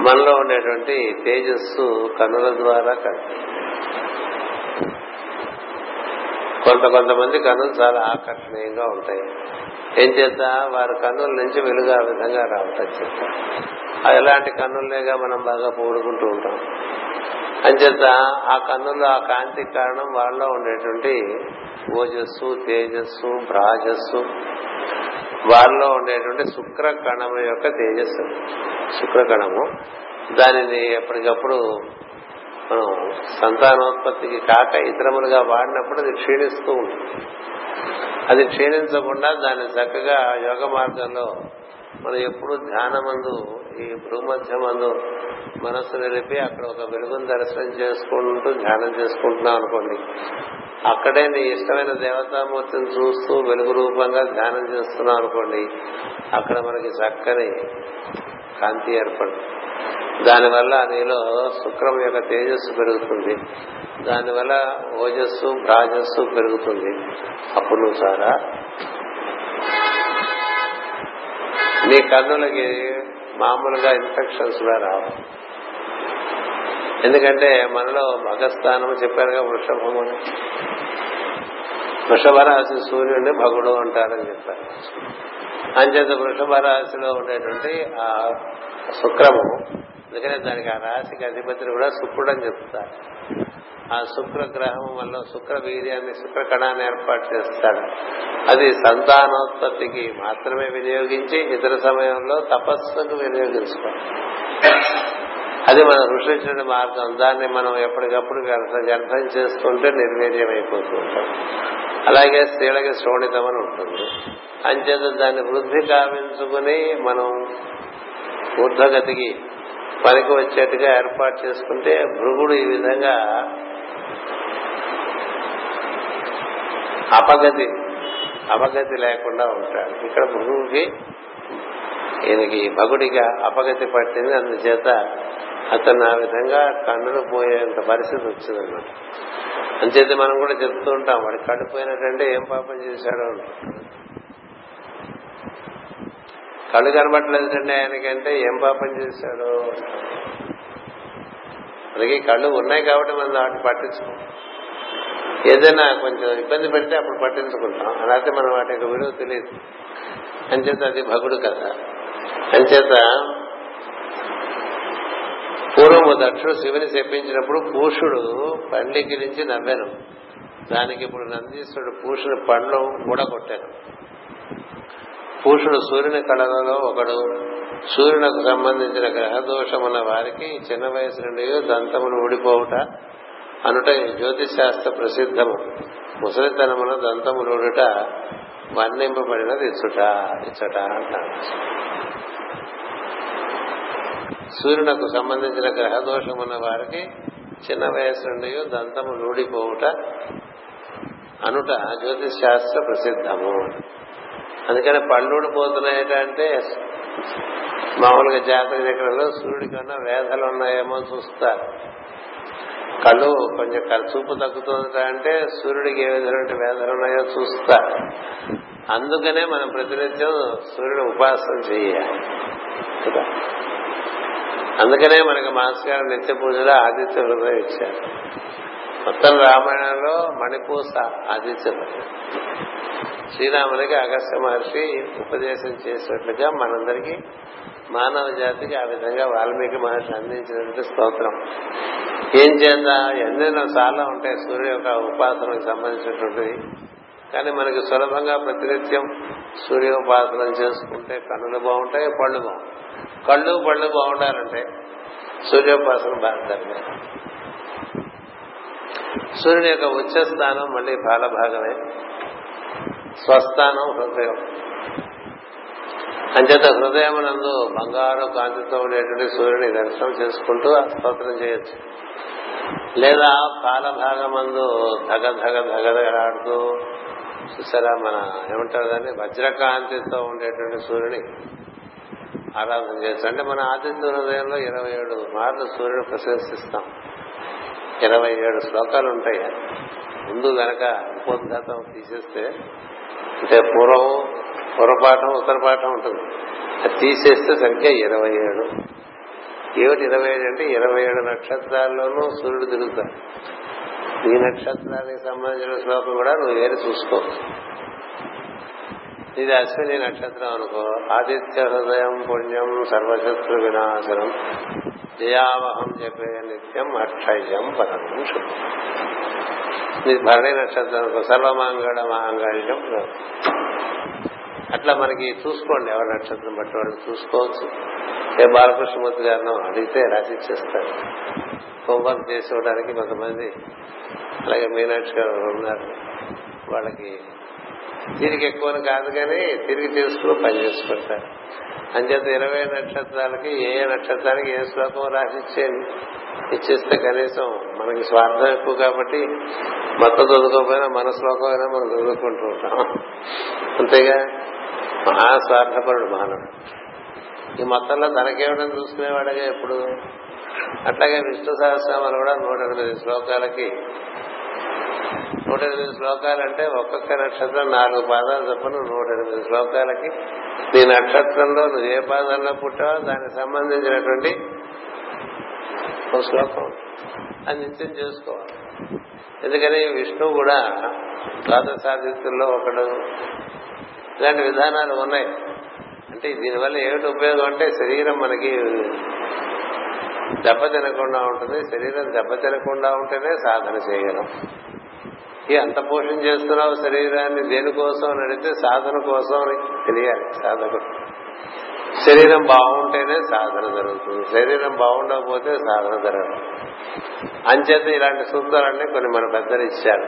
Speaker 1: మనలో ఉండేటువంటి తేజస్సు కనుల ద్వారా కొంత కొంతమంది కనులు చాలా ఆకర్షణీయంగా ఉంటాయి. ఏం చేత వారి కన్నుల నుంచి వెలుగు ఆ విధంగా రావటం చేత. ఎలాంటి కన్నుల్నేగా మనం బాగా పోడుకుంటూ ఉంటాం. అంచేత ఆ కన్నుల్లో ఆ కాంతి కారణం వాళ్ళలో ఉండేటువంటి ఓజస్సు తేజస్సు భ్రాజస్సు వారిలో ఉండేటువంటి శుక్ర కణము యొక్క తేజస్సు. శుక్ర కణము దానిని ఎప్పటికప్పుడు మనం సంతానోత్పత్తికి కాక ఇతరములుగా వాడినప్పుడు అది క్షీణిస్తూ ఉంటుంది. అది క్షీణించకుండా దాన్ని చక్కగా యోగ మార్గంలో మనం ఎప్పుడు ధ్యానమందు ఈ భూమధ్యమందు మనస్సు నిలిపి అక్కడ ఒక వెలుగును దర్శనం చేసుకుంటూ ధ్యానం చేసుకుంటున్నాం అనుకోండి. అక్కడే నీ ఇష్టమైన దేవతామూర్తిని చూస్తూ వెలుగు రూపంగా ధ్యానం చేస్తున్నాం అనుకోండి అక్కడ మనకి చక్కని కాంతి ఏర్పడుతుంది. దానివల్ల నీలో శుక్రం యొక్క తేజస్సు పెరుగుతుంది. దానివల్ల ఓజస్సు రాజస్సు పెరుగుతుంది. అప్పుడు నువ్వు చాలా నీ కన్నులకి మామూలుగా ఇన్ఫెక్షన్స్ కూడా రావు. ఎందుకంటే మనలో భగస్థానం చెప్పారుగా వృషభము అని. వృషభ రాశి సూర్యుడిని భగుడు అంటారని చెప్పారు. అంచేత వృషభ రాశిలో ఉండేటువంటి ఆ శుక్రము అందుకనే దానికి ఆ రాశికి అధిపతిని కూడా శుక్రుడు అని చెప్తారు. ఆ శుక్ర గ్రహం వల్ల శుక్ర వీర్యాన్ని శుక్ర కణాన్ని ఏర్పాటు చేస్తాడు. అది సంతానోత్పత్తికి మాత్రమే వినియోగించి ఇతర సమయంలో తపస్సుకు వినియోగించుకోవాలి. అది మన ఋషించిన మార్గం. దాన్ని మనం ఎప్పటికప్పుడు వ్యర్థం చేసుకుంటే చేస్తుంటే నిర్వీర్యం అయిపోతూ ఉంటాం. అలాగే స్త్రీలకి శ్రోణితం అని ఉంటుంది. అంచేత దాన్ని వృద్ధి కావించుకుని మనం ఊర్ధగతికి పనికి వచ్చేట్టుగా ఏర్పాటు చేసుకుంటే భృగుడు ఈ విధంగా అపగతి అపగతి లేకుండా ఉంటాడు. ఇక్కడ గురువుకి ఈయనకి భగుడిగా అపగతి పట్టింది. అందుచేత అతను ఆ విధంగా కన్నులు పోయేంత పరిస్థితి వచ్చిందన్నమాట. అంచేత మనం కూడా చెప్తూ ఉంటాం వాడు కళ్ళు పోయినట్టంటే ఏం పాపం చేశాడో కళ్ళు కనబట్టలేదంటే ఆయనకంటే ఏం పాపం చేశాడో? అలాగే కళ్ళు ఉన్నాయి కాబట్టి మనం వాటిని పట్టించుకో ఏదైనా కొంచెం ఇబ్బంది పెడితే అప్పుడు పట్టించుకుంటాం. అలాగే మనం వాటి యొక్క విలువ తెలియదు. అంచేత అది భగుడు కదా అంచేత పూర్వము దక్షుడు శివుని చెప్పించినప్పుడు పూషుడు పండికి నుంచి నవ్వాను దానికి ఇప్పుడు నందీశ్వరుడు పూషుడు పండ్లు కూడా కొట్టాను పూషుడు సూర్యుని కళలలో ఒకడు సూర్యునకు సంబంధించిన గ్రహదోషమున్న వారికి చిన్న వయసు నుండి దంతములు ఊడిపోవుట అనుట జ్యోతిష్ శాస్త్ర ప్రసిద్ధము. ముసలితనమున దంతములు ఊడుట వర్ణింపబడినది ఇచ్చుట ఇచ్చట అంటారు. సూర్యునకు సంబంధించిన గ్రహదోషమున్న వారికి చిన్న వయసు నుండి దంతము ఊడిపోవుట అనుట జ్యోతిష్ శాస్త్ర ప్రసిద్ధము. అందుకని పళ్ళూడి అంటే మామూలుగా జాతక చక్రంలో సూర్యుడి కన్నా వేధలు ఉన్నాయేమో చూస్తారు. కళ్ళు కొంచెం చూపు తగ్గుతుంది అంటే సూర్యుడికి ఏ విధమైన వేధలు ఉన్నాయో చూస్తా అందుకనే మనం ప్రతినిత్యం సూర్యుడు ఉపాసన చేయాలి. అందుకనే మనకి మాస్ గారు నిత్య పూజలో ఆదిత్య హృదయం ఇచ్చారు. మొత్తం రామాయణంలో మణిపూస ఆదిత్య శ్రీరాములకి అగస్త్య మహర్షి ఉపదేశం చేసినట్లుగా మనందరికీ మానవ జాతికి ఆ విధంగా వాల్మీకి మహర్షి అందించినటువంటి స్తోత్రం. ఏం చేద్దా? ఎన్నెన్నో చాలా ఉంటాయి సూర్యుడు యొక్క ఉపాసనకు సంబంధించినటువంటివి కానీ మనకి సులభంగా ప్రతినిత్యం సూర్యోపాసనం చేసుకుంటే కన్నులు బాగుంటాయి పళ్ళు బాగుంటాయి. కళ్ళు పళ్ళు బాగుండాలంటే సూర్యోపాసన బాగుంటుంది సూర్యుని యొక్క ఉచ్చ స్థానం మళ్ళీ బాలభాగమే స్వస్థానం హృదయం. అంచేత హృదయమునందు బంగారు కాంతితో ఉండేటువంటి సూర్యుని దర్శనం చేసుకుంటూ స్తోత్రం చేయొచ్చు. లేదా కాలభాగమందు ధగ ధగ ధగధగలాడుతూ చూసారా మన ఏమంటారు దాన్ని? వజ్రకాంతితో ఉండేటువంటి సూర్యుని ఆరాధన చేయొచ్చు. అంటే మన ఆదిత్య హృదయంలో ఇరవై ఏడు మార్లు సూర్యుడు ప్రశంసిస్తాం. ఇరవై ఏడు శ్లోకాలు ఉంటాయి ముందు గనక ఉపోద్ఘాతం తీసేస్తే అంటే పూర్వం పూర్వపాఠం ఉత్తరపాఠం ఉంటుంది. అది తీసేస్తే సంఖ్య ఇరవై ఏడు. ఏమిటి ఇరవై ఏడు అంటే ఇరవై ఏడు నక్షత్రాల్లోనూ సూర్యుడు తిరుగుతాడు. ఈ నక్షత్రానికి సంబంధించిన శ్లోకం కూడా నువ్వు వేరు చూసుకో ఇది అశ్విని నక్షత్రం అనుకో. ఆదిత్య హృదయం పుణ్యం సర్వశత్రు వినాశనం. జయావహం చెప్పే నిత్యం అక్షయం పదం శుభం. ఇది భరణి నక్షత్రం సర్వమాంగళ మాంగళ్యం. అట్లా మనకి చూసుకోండి ఎవరి నక్షత్రం బట్టి వాళ్ళు చూసుకోవచ్చు. ఏ బాలకృష్ణమూర్తి గారిని అడిగితే రాసి ఇచ్చేస్తారు హోంవర్క్ చేసుకోవడానికి కొంతమంది అలాగే మీనాక్షి గారు ఉన్నారు. వాళ్ళకి తిరిగి ఎక్కువ కాదు కానీ తిరిగి చేసుకుని పని చేసుకుంటారు అంచేత ఇరవై నక్షత్రాలకి ఏ నక్షత్రానికి ఏ శ్లోకం రాసిచ్చేది ఇచ్చేస్తే కనీసం మనకి స్వార్థం ఎక్కువ కాబట్టి మొత్తం చదువుకోకపోయినా మన శ్లోకం అయినా మనం చదువుకుంటూ ఉంటాం. అంతేగా మహాస్వార్థపరుడు మానవుడు ఈ మొత్తంలో తనకేమిటని చూసుకునేవాడగా ఎప్పుడు? అట్లాగే విష్ణు సహస్రామాలు కూడా నూట ఎనిమిది శ్లోకాలకి నూట ఎనిమిది శ్లోకాలంటే ఒక్కొక్క నక్షత్రం నాలుగు పాదాలు చొప్పున నూట ఎనిమిది శ్లోకాలకి. నీ నక్షత్రంలో నువ్వు ఏ పాదంలో పుట్టావో దానికి సంబంధించినటువంటి ఒక శ్లోకం. అది నిత్యం చేసుకోవాలి. ఎందుకని విష్ణువు కూడా ద్వాదశాదిత్యుల్లో ఒకడు. ఇలాంటి విధానాలు ఉన్నాయి. అంటే దీనివల్ల ఏమిటి ఉపయోగం అంటే శరీరం మనకి దెబ్బ తినకుండా ఉంటుంది. శరీరం దెబ్బ తినకుండా ఉంటేనే సాధన చేయగలం. ఈ అంత పోషణ చేస్తున్నావు శరీరాన్ని దేనికోసం అని అడిగితే సాధన కోసం అని తెలియాలి సాధకుడు. శరీరం బాగుంటేనే సాధన జరుగుతుంది. శరీరం బాగుండకపోతే సాధన జరగదు. అంచేత ఇలాంటి సూత్రాలన్నీ కొన్ని మన పెద్దలు ఇచ్చారు.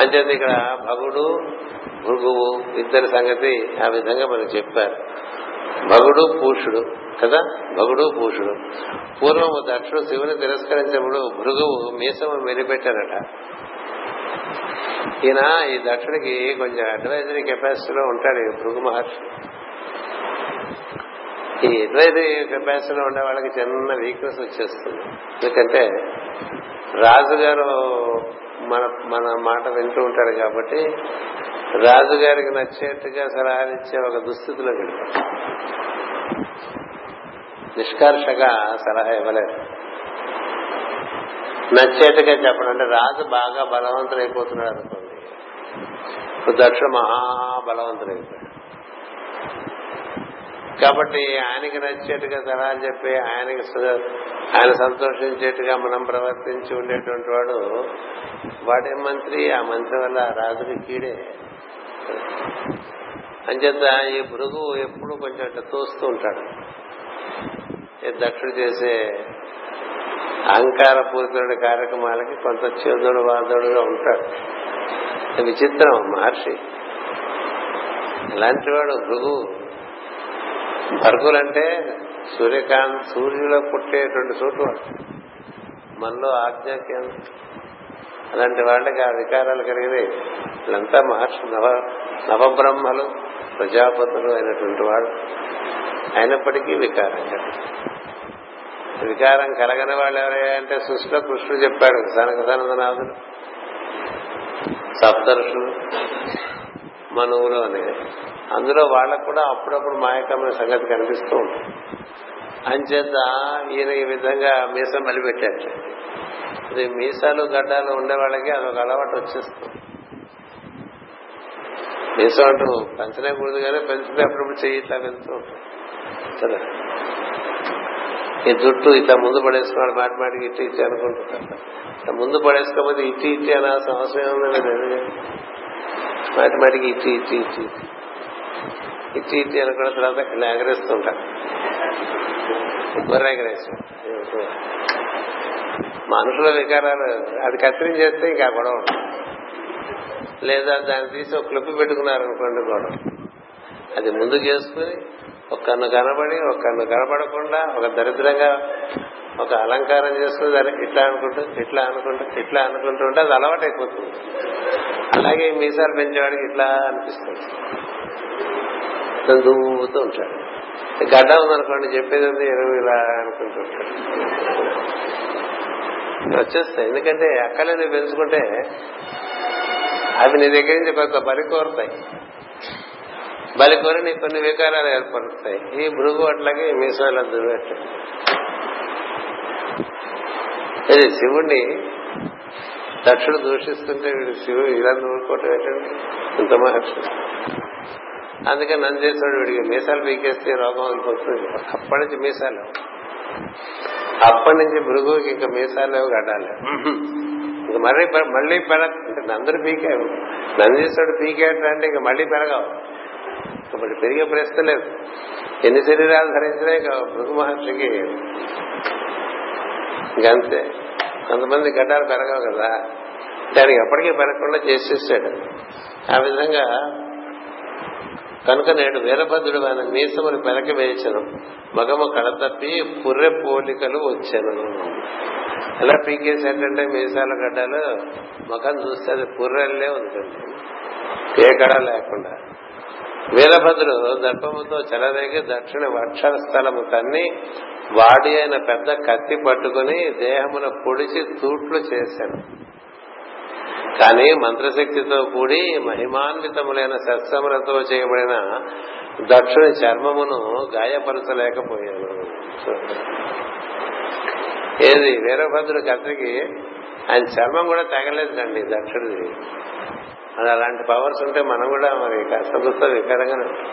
Speaker 1: అంచేత ఇక్కడ భగుడు భృగువు ఇద్దరి సంగతి ఆ విధంగా మనకు చెప్పారు. భగుడు పూషుడు కదా? భగుడు పూషుడు. పూర్వము దక్షుడు శివుని తిరస్కరించినప్పుడు భృగువు మీసము మెలిపెట్టారట. ఈయన ఈ దక్షుడికి కొంచెం అడ్వైజరీ కెపాసిటీలో ఉంటాడు ఈ భృగు మహర్షి. ఈ అడ్వైజరీ కెపాసిటీలో ఉండే వాళ్ళకి చిన్న వీక్నెస్ వచ్చేస్తుంది. ఎందుకంటే రాజుగారు మన మన మాట వింటూ ఉంటాడు కాబట్టి రాజుగారికి నచ్చేట్టుగా సలహాలిచ్చే ఒక దుస్థితిలో వెళ్తాడు నిష్కర్షగా సలహా ఇవ్వలేదు. నచ్చేట్టుగా చెప్పడం. అంటే రాజు బాగా బలవంతుడైపోతున్నాడు అనుకోండి. దక్షుడు మహాబలవంతుడైపోయాడు కాబట్టి ఆయనకి నచ్చేట్టుగా సలహాలు చెప్పి ఆయనకి ఆయన సంతోషించేట్టుగా మనం ప్రవర్తించి ఉండేటువంటి వాడు వాడే మంత్రి ఆ మంత్రి వల్ల రాజుకి కీడే. అంచేత ఈ భృగు ఎప్పుడు కొంచెం అట్లా తోస్తూ ఉంటాడు. దక్షుడు చేసే అహంకార పూరితుడి కార్యక్రమాలకి కొంత చేదుడు వాదుడుగా ఉంటాడు విచిత్రం మహర్షి. ఇలాంటి వాడు భృగు. భర్గులంటే సూర్యకాంత్ సూర్యులో పుట్టేటువంటి చోటు వాడు. మనలో ఆజ్ఞాక్యం అలాంటి వాళ్ళకి ఆ వికారాలు కలిగినాయి వీళ్ళంతా మహర్షి నవ నవబ్రహ్మలు ప్రజాపతులు అయినటువంటి వాడు. అయినప్పటికీ వికారం వికారం కలగని వాళ్ళు ఎవరయ్యా అంటే సృష్టిలో కృష్ణుడు చెప్పాడు సనక సనదనాథుడు సప్తరుషులు మనువులు అని. అందులో వాళ్ళకు కూడా అప్పుడప్పుడు మాయకమైన సంగతి కనిపిస్తూ ఉంటుంది. అంచేత ఈయన ఈ విధంగా మీసం మలిపెట్టాడు అది మీసాలు గడ్డాలు ఉండే వాళ్ళకి అదొక అలవాటు వచ్చేస్తుంది. మీసం అంటూ పెంచలేకూడదు కానీ పెంచితే అప్పుడప్పుడు చెయ్యి ఇట్లా పెంచుతూ ఉంటాం ఈ జుట్టు ఇట్లా ముందు పడేసుకున్నాడు మాటి మాటికి ఇట్టి ఇట్టి అనుకుంటున్నాడు. ఇట్లా ముందు పడేసుకోకపోతే ఇట్టి ఇట్టి అనాల్సిన అవసరం ఏముందని మాటి మాటికి ఇట్టి ఇట్టి ఇట్టి ఇట్టి ఇట్టి అనుకున్న తర్వాత ఇలా ఎగరేస్తుంటా. గొర్రె ఎగరేస్తాం మనుషుల వికారాలు అది కత్తిరించేస్తే ఇంకా గొడవ లేదా దాన్ని తీసి ఒక క్లిప్ పెట్టుకున్నారనుకోండి గొడవ. అది ముందు చేసుకుని ఒక కన్ను కనబడి ఒక కన్ను కనబడకుండా ఒక దరిద్రంగా ఒక అలంకారం చేస్తుంది ఇట్లా అనుకుంటూ ఇట్లా అనుకుంటూ ఇట్లా అనుకుంటూ ఉంటే అది అలవాటు అయిపోతుంది అలాగే మీసాలు పెంచేవాడికి ఇట్లా అనిపిస్తుంది. దూతూ ఉంటాడు. గడ్డ ఉందనుకోండి చెప్పేది ఉంది ఎరువు ఇలా అనుకుంటూ ఉంటాడు. వచ్చేస్తాయి ఎందుకంటే అక్కలేని పెంచుకుంటే అవి నీ దగ్గర నుంచి కొంత బలి కోరుతాయి. బలి కోరి నీకు కొన్ని వికారాలు ఏర్పరుస్తాయి ఈ భృగు అట్లాగే మీసాల దుర్వెట్టు ఇది శివుణ్ణి దక్షుడు దూషిస్తుంటే వీడు శివుడు ఇలా నూరుకోవటం ఏంటండి ఇంత మహర్షి. అందుకని నందేశ్వరుడు వీడికి మీసాలు పీకేస్తే రోగం వెళ్ళిపోతుంది అప్పటి నుంచి మీసాలు. అప్పటి నుంచి భృగుకి ఇంకా మీసాలు కట్టాలి. ఇంక మళ్ళీ మళ్ళీ పెరగ నందుడు పీకావు నందీశ్వరుడు పీకేట అంటే ఇంక మళ్ళీ పెరగవు. ఇప్పుడు పెరిగే ప్రశ్న లేదు. ఎన్ని శరీరాలు ధరించినా ఇక భృగు మహర్షికి ఇంకంతే కొంతమంది గడ్డాలు పెరగవు కదా. దానికి ఎప్పటికీ పెరగకుండా చేసేసాడు. ఆ విధంగా కనుక నేడు వీరభద్రుడు ఆయన మీసముని పెరక వేయించను మగము కడతప్పి పుర్రె పోలికలు వచ్చాను. ఎలా పీకేసేటంటే మీసాల గడ్డలు మగం చూస్తే అది పుర్రెల్లే ఉంటుంది. ఏ గడ లేకుండా. వీరభద్రుడు దర్పముతో చెలరేగి దక్షిణ వక్షస్థలము తన్ని వాడి అయిన పెద్ద కత్తి పట్టుకుని దేహమున పొడిచి తూట్లు చేశాను కానీ మంత్రశక్తితో కూడి మహిమాన్వితములైన శస్త్రములతో చేయబడిన దక్షుని చర్మమును గాయపరచలేకపోయాను ఏది? వీరభద్రుడి కత్తికి ఆయన చర్మం కూడా తగలేదండి దక్షుడిది. అది అలాంటి పవర్స్ ఉంటే మనం కూడా మరి కష్టపుస్తో వికారంగానే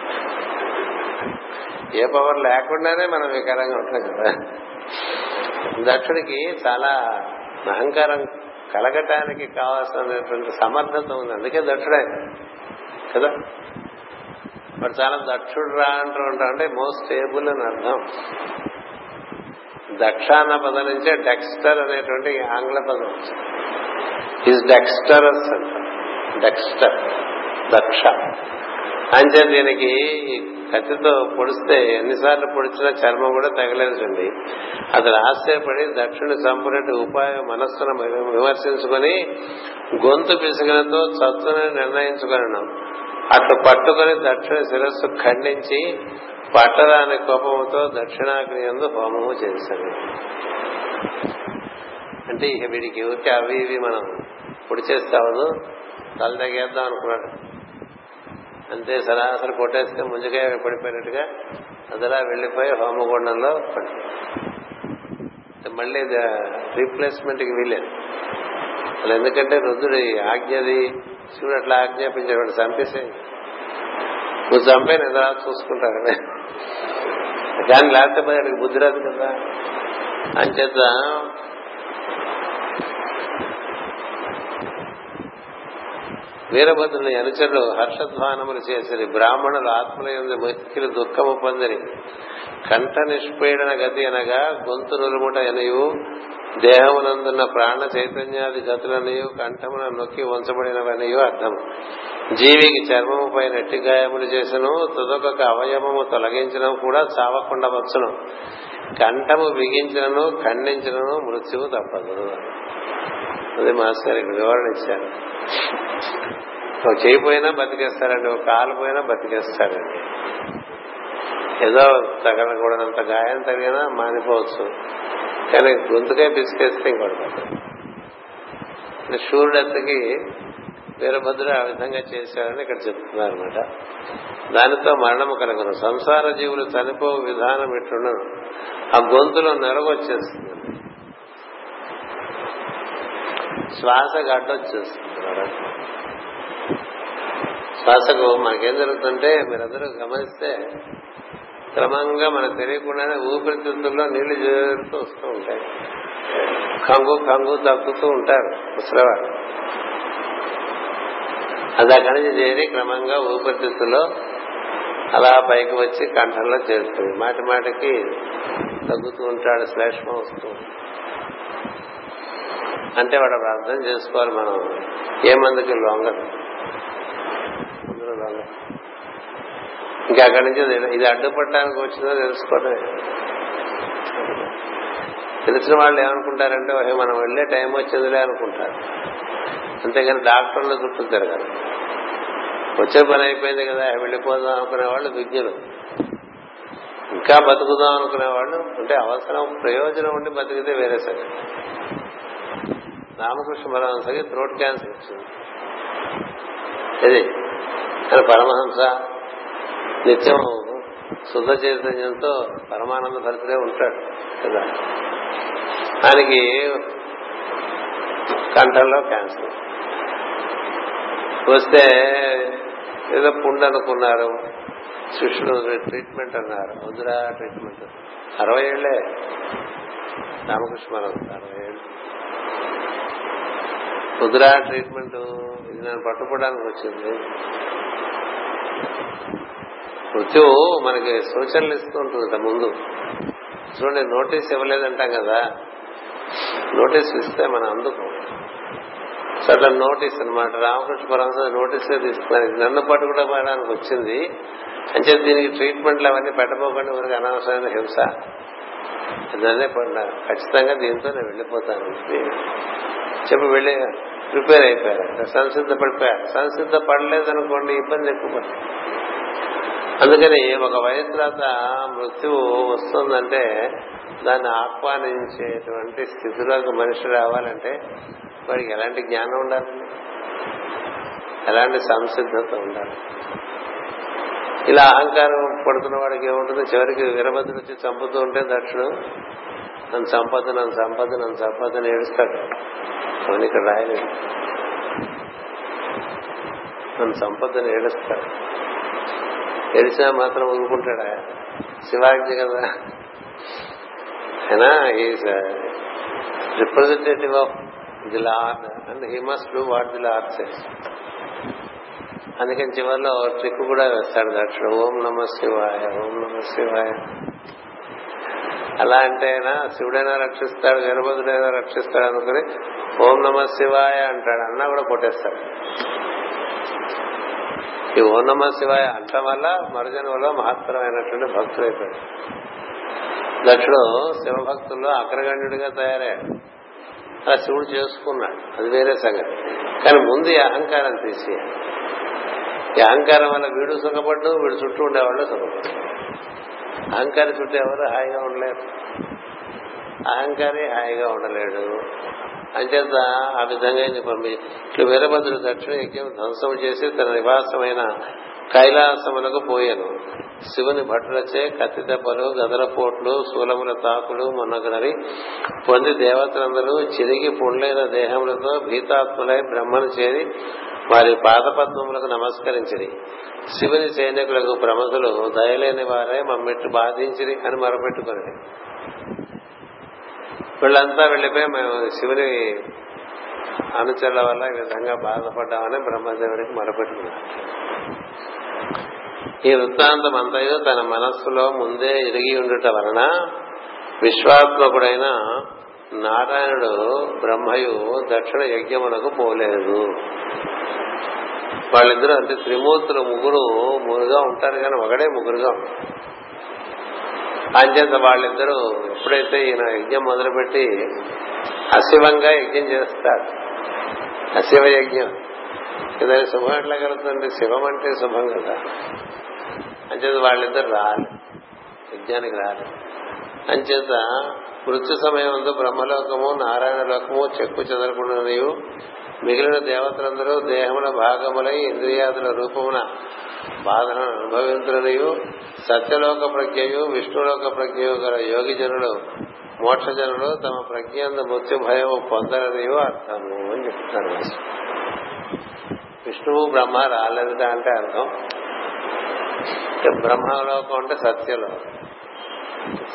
Speaker 1: ఏ పవర్ లేకుండానే మనం వికారంగా ఉంటాం కదా. దక్షుడికి చాలా అహంకారం కలగటానికి కావాల్సినటువంటి సమర్థత ఉంది. అందుకే దక్షుడే కదా. వాడు చాలా దక్షుడు రా అంటూ ఉంటాం అంటే మోస్ట్ స్టేబుల్ అని అర్థం. దక్ష అన్న పదం నుంచే డెక్స్టర్ అనేటువంటి ఆంగ్ల పదం. ఈజ్ డెక్స్టరస్ అంటారు. డెక్స్టర్ దక్ష. అంచే దీనికి కత్తితో పొడిస్తే ఎన్నిసార్లు పొడిచినా చర్మం కూడా తగలేదండి అతను ఆశ్చర్యపడి దక్షిణ సంపూర్ణ ఉపాయ మనస్సును విమర్శించుకొని గొంతు పిసుకలతో చత్తుని నిర్ణయించుకున్నాను అట్లు పట్టుకుని దక్షిణ శిరస్సు ఖండించి పట్టరాని కోపంతో దక్షిణాగ్ని ఎందు హోమము చేశాడు అంటే ఇక వీడికి ఊరికే అవి ఇవి మనం పొడి చేస్తావు తల తగేద్దాం అనుకున్నాడు. అంతే సరాసరి కొట్టేస్తే ముందుగా పడిపోయినట్టుగా అదిలా వెళ్ళిపోయి హోమగుండంలో పడి మళ్ళీ రీప్లేస్మెంట్కి వీలేదు అసలు ఎందుకంటే రుద్రుడి ఆజ్ఞది శివుడు అట్లా ఆజ్ఞాపించేవాడు చంపేసే నువ్వు చంపే నేను తర్వాత కానీ లేకపోతే అక్కడికి బుద్ధి రాదు కదా. అంచేత వీరభద్రుని అనుచరులు హర్షధ్వానములు చేసిరి. బ్రాహ్మణులు ఆత్మల ఎందు మిక్కిలి దుఃఖము పొందిరి. కంఠ నిష్పీడన గతి అనగా గొంతు నులుముట ఎనయు. దేహమునందున్న ప్రాణ చైతన్యాది గతులనియు కంఠమున నొక్కి ఉంచబడినవనియు అర్థం జీవికి చర్మముపై నెట్టి గాయములు చేసను తుదొక అవయవము తొలగించను కూడా చావకుండా వచ్చును. కంఠము బిగించినను ఖండించినను మృత్యువు తప్పదు. అది మాస్టర్ ఇక్కడ వివరణ ఇచ్చారు ఒక చేయి పోయినా బతికేస్తారండి ఒక కాలు పోయినా బతికేస్తారండి. ఏదో తగలకూడనంత గాయం తగిలినా మానిపోవచ్చు. కానీ గొంతుకే పిసికేస్తే ఇంకోటి శూరుడెత్తకి వీరభద్రుడు ఆ విధంగా చేశారని ఇక్కడ చెప్తున్నారు అనమాట దానితో మరణము కలుగును. సంసార జీవులు చనిపో విధానం ఇట్లుండను ఆ గొంతులో నెరగొచ్చేస్తుంది. శ్వాస గడ్డొచ్చేస్తుంది శ్వాసకు మనకేం జరుగుతుంటే మీరందరూ గమనిస్తే క్రమంగా మనకు తెలియకుండానే ఊపిరితిత్తుల్లో నీళ్ళు చేరుతూ వస్తూ ఉంటాయి. కంగు కంగు తగ్గుతూ ఉంటారు ముసలివారు. అది అక్కడి నుంచి చేరి క్రమంగా ఊపిరితిత్తులో అలా పైకి వచ్చి కంఠంలో చేరుతుంది. మాటి మాటికి తగ్గుతూ ఉంటాడు శ్లేష్మం వస్తూ అంటే వాడు అప్పుడు అర్థం చేసుకోవాలి మనం. ఏ మందుకి లొంగదు అందులో ఇంకా అక్కడి నుంచి ఇది అడ్డుపడటానికి వచ్చిందో తెలుసుకోవటమే తెలిసిన వాళ్ళు ఏమనుకుంటారంటే మనం వెళ్ళే టైం వచ్చిందిలే అనుకుంటారు. అంతేగాని డాక్టర్లు చుట్టూ తిరగాలి వచ్చే పని అయిపోయింది కదా వెళ్ళిపోదాం అనుకునే వాళ్ళు విజ్ఞులు. ఇంకా బతుకుదాం అనుకునే వాళ్ళు అంటే అవసరం ప్రయోజనం ఉండి బతికితే వేరే సరే రామకృష్ణ పరమహంసకి థ్రోట్ క్యాన్సర్ వచ్చింది. ఇది కానీ పరమహంస నిత్యం శుద్ధ చైతన్యంతో పరమానంద భరితుడే ఉంటాడు కదా? ఆయనకి కంఠంలో క్యాన్సర్ వస్తే ఏదో పుండు అనుకున్నారు శిష్యుడు ట్రీట్మెంట్ అన్నారు. వద్దురా ట్రీట్మెంట్ అరవై ఏళ్ళే రామకృష్ణ అరవై ఏళ్ళు. వద్దురా ట్రీట్మెంట్ ఇది నన్ను పట్టుకోవడానికి వచ్చింది. మృత్యువు మనకి సూచనలు ఇస్తూ ఉంటుంది ముందు. చూడండి నోటీస్ ఇవ్వలేదంటాం కదా. నోటీస్ ఇస్తే మనం అందుకు. అట్లా నోటీస్ అనమాట రామకృష్ణ పరమహంస నోటీస్ తీసుకున్నారు. నన్ను పట్టుకోవడానికి వచ్చింది అంటే దీనికి ట్రీట్మెంట్లు అవన్నీ పెట్టబోకండి మనకి అనవసరమైన హింస. నన్నే పడినా ఖచ్చితంగా దీంతో నేను వెళ్ళిపోతాను. చెప్పి వెళ్ళి ప్రిపేర్ అయిపోయారు. సంసిద్ధ పడిపోయారు సంసిద్ధ పడలేదనుకోండి ఇబ్బంది ఎక్కువ అందుకని ఒక వయసు తర్వాత మృత్యువు వస్తుందంటే దాన్ని ఆహ్వానించేటువంటి స్థితిలోకి మనిషి రావాలంటే వాడికి ఎలాంటి జ్ఞానం ఉండాలండి ఎలాంటి సంసిద్ధత ఉండాలి? ఇలా అహంకారం పడుతున్న వాడికి ఏముంటుంది? చివరికి వీరభద్రుడు వచ్చి చంపుతూ ఉంటే దక్షుడు నన్ను సంపద నన్ను సంపద నన్ను సంపద ఏడుస్తాడు. అవన్నీ ఇక్కడ రాయలేదు. మన సంపదని ఏడుస్తాడు. ఏడిచినా మాత్రం ఊరుకుంటాడా? శివాజ్ఞ కదా. అయినా is representative of the lord and he must do what the lord says. అందుకని చివరిలో ట్రిక్ కూడా వేస్తాడు దక్షుడు. ఓం నమ శివాయ ఓం నమ శివాయ అలా అంటే అయినా శివుడైనా రక్షిస్తాడు వీరభద్రుడైనా రక్షిస్తాడు అనుకుని ఓం నమ శివాయ అంటాడు. అన్నా కూడా కొట్టేస్తాడు. ఈ ఓం నమ శివాయ అంటం వల్ల మరుజన్మలో మహత్తరమైనటువంటి భక్తులు అయిపోయాడు. దక్షుడు శివభక్తుల్లో అగ్రగణ్యుడిగా తయారయ్యాడు. అలా శివుడు చేసుకున్నాడు. అది వేరే సంగతి. కానీ ముందు ఈ అహంకారం తీసి ఈ అహంకారం వల్ల వీడు సుఖపడ్డు వీడు చుట్టూ ఉండేవాళ్ళు సుఖపడ్డు అహంకారి చుట్టూ ఎవరు హాయిగా ఉండలేరు. అహంకారి హాయిగా ఉండలేడు. అంచేత ఆ విధంగా ఈయన ఇట్లు వీరభద్రుడు దక్షిణ యజ్ఞం ధ్వంసం చేసి తన నివాసమైన కైలాసములకు పోయాను. శివుని భటులచే కత్తి దెబ్బలు గదల పోట్లు శూలముల తాకులు మొన్నగనవి పొంది దేవతలందరూ చిరిగి పుండ్లైన దేహములతో భీతాత్ములై బ్రహ్మను చేరి వారి పాదపద్మములకు నమస్కరించిరి. శివుని సైనికులకు ప్రముఖులు దయలేని వారే మమ్మెట్టు బాధించిరి అని మొరపెట్టుకుని వీళ్ళంతా వెళ్ళిపోయి మేము శివుని అనుచరుల వల్ల ఈ విధంగా బాధపడ్డామని బ్రహ్మదేవుడికి మొరపెట్టుకున్నారు. ఈ వృత్తాంతం అంతయు తన మనస్సులో ముందే ఎరిగి ఉండుట వలన విశ్వాత్మకుడైన నారాయణుడు బ్రహ్మయు దక్షిణ యజ్ఞమునకు పోలేదు. వాళ్ళిద్దరూ అంటే త్రిమూర్తులు ముగ్గురు ముగ్గురుగా ఉంటారు కానీ ఒకడే ముగ్గురుగా ఉంటారు అంచేత వాళ్ళిద్దరూ ఎప్పుడైతే ఈయన యజ్ఞం మొదలుపెట్టి అశివంగా యజ్ఞం చేస్తారు. అశివ యజ్ఞం. ఇదే శుభం ఎట్లా కలుగుతుంది? శివం అంటే శుభం కదా. అంచేత వాళ్ళిద్దరు రాలి యజ్ఞానికి రాలి అంచేత మృత్యు సమయం బ్రహ్మలోకము నారాయణ లోకము చెక్కు చెదరకుండా నీవు మిగిలిన దేవతలందరూ దేహముల భాగములై ఇంద్రియాదుల రూపమున బాధలను అనుభవించులనియు సత్యలోక ప్రజ్ఞయు విష్ణులోక ప్రజ్ఞయు గల యోగి జనులు మోక్షజనులు తమ ప్రజ్ఞంద మృత్యు భయం పొందరనియో అర్థము అని చెప్తున్నారు విష్ణువు బ్రహ్మ రాలేదుట అంటే అర్థం. బ్రహ్మలోకం అంటే సత్యలోకం.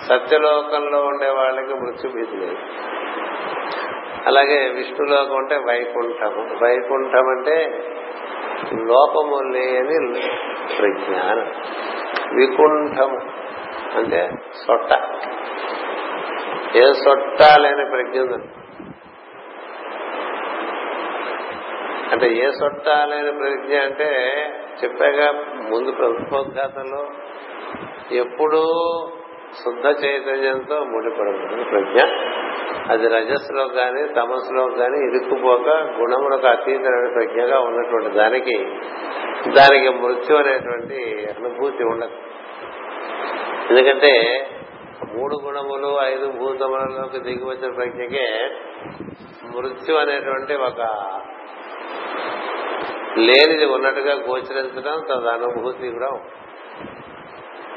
Speaker 1: సత్యలోకంలో ఉండే వాళ్ళకి మృత్యు భీతి లేదు. అలాగే విష్ణులోకం అంటే వైకుంఠము. వైకుంఠం అంటే లోపము లేని ప్రజ్ఞానం. వికుంఠము అంటే సొట్ట. ఏ సొట్ట లేని ప్రజ్ఞ అంటే ఏ సొట్ట లేని ప్రజ్ఞ అంటే చెప్పాగా ముందు ప్రభుత్వోద్ఘాతంలో ఎప్పుడూ శుద్ధ చైతన్యంతో ముడిపడుతుంది ప్రజ్ఞ. అది రజస్సులో కానీ తమస్సులో గాని ఇరుక్కుపోక గుణములకు అతీతమైన ప్రజ్ఞగా ఉన్నటువంటి దానికి దానికి మృత్యు అనేటువంటి అనుభూతి ఉండదు. ఎందుకంటే మూడు గుణములు ఐదు భూతములలోకి దిగి వచ్చిన ప్రజ్ఞకే మృత్యు అనేటువంటి ఒక లేనిది ఉన్నట్టుగా గోచరించడం తన అనుభూతి కూడా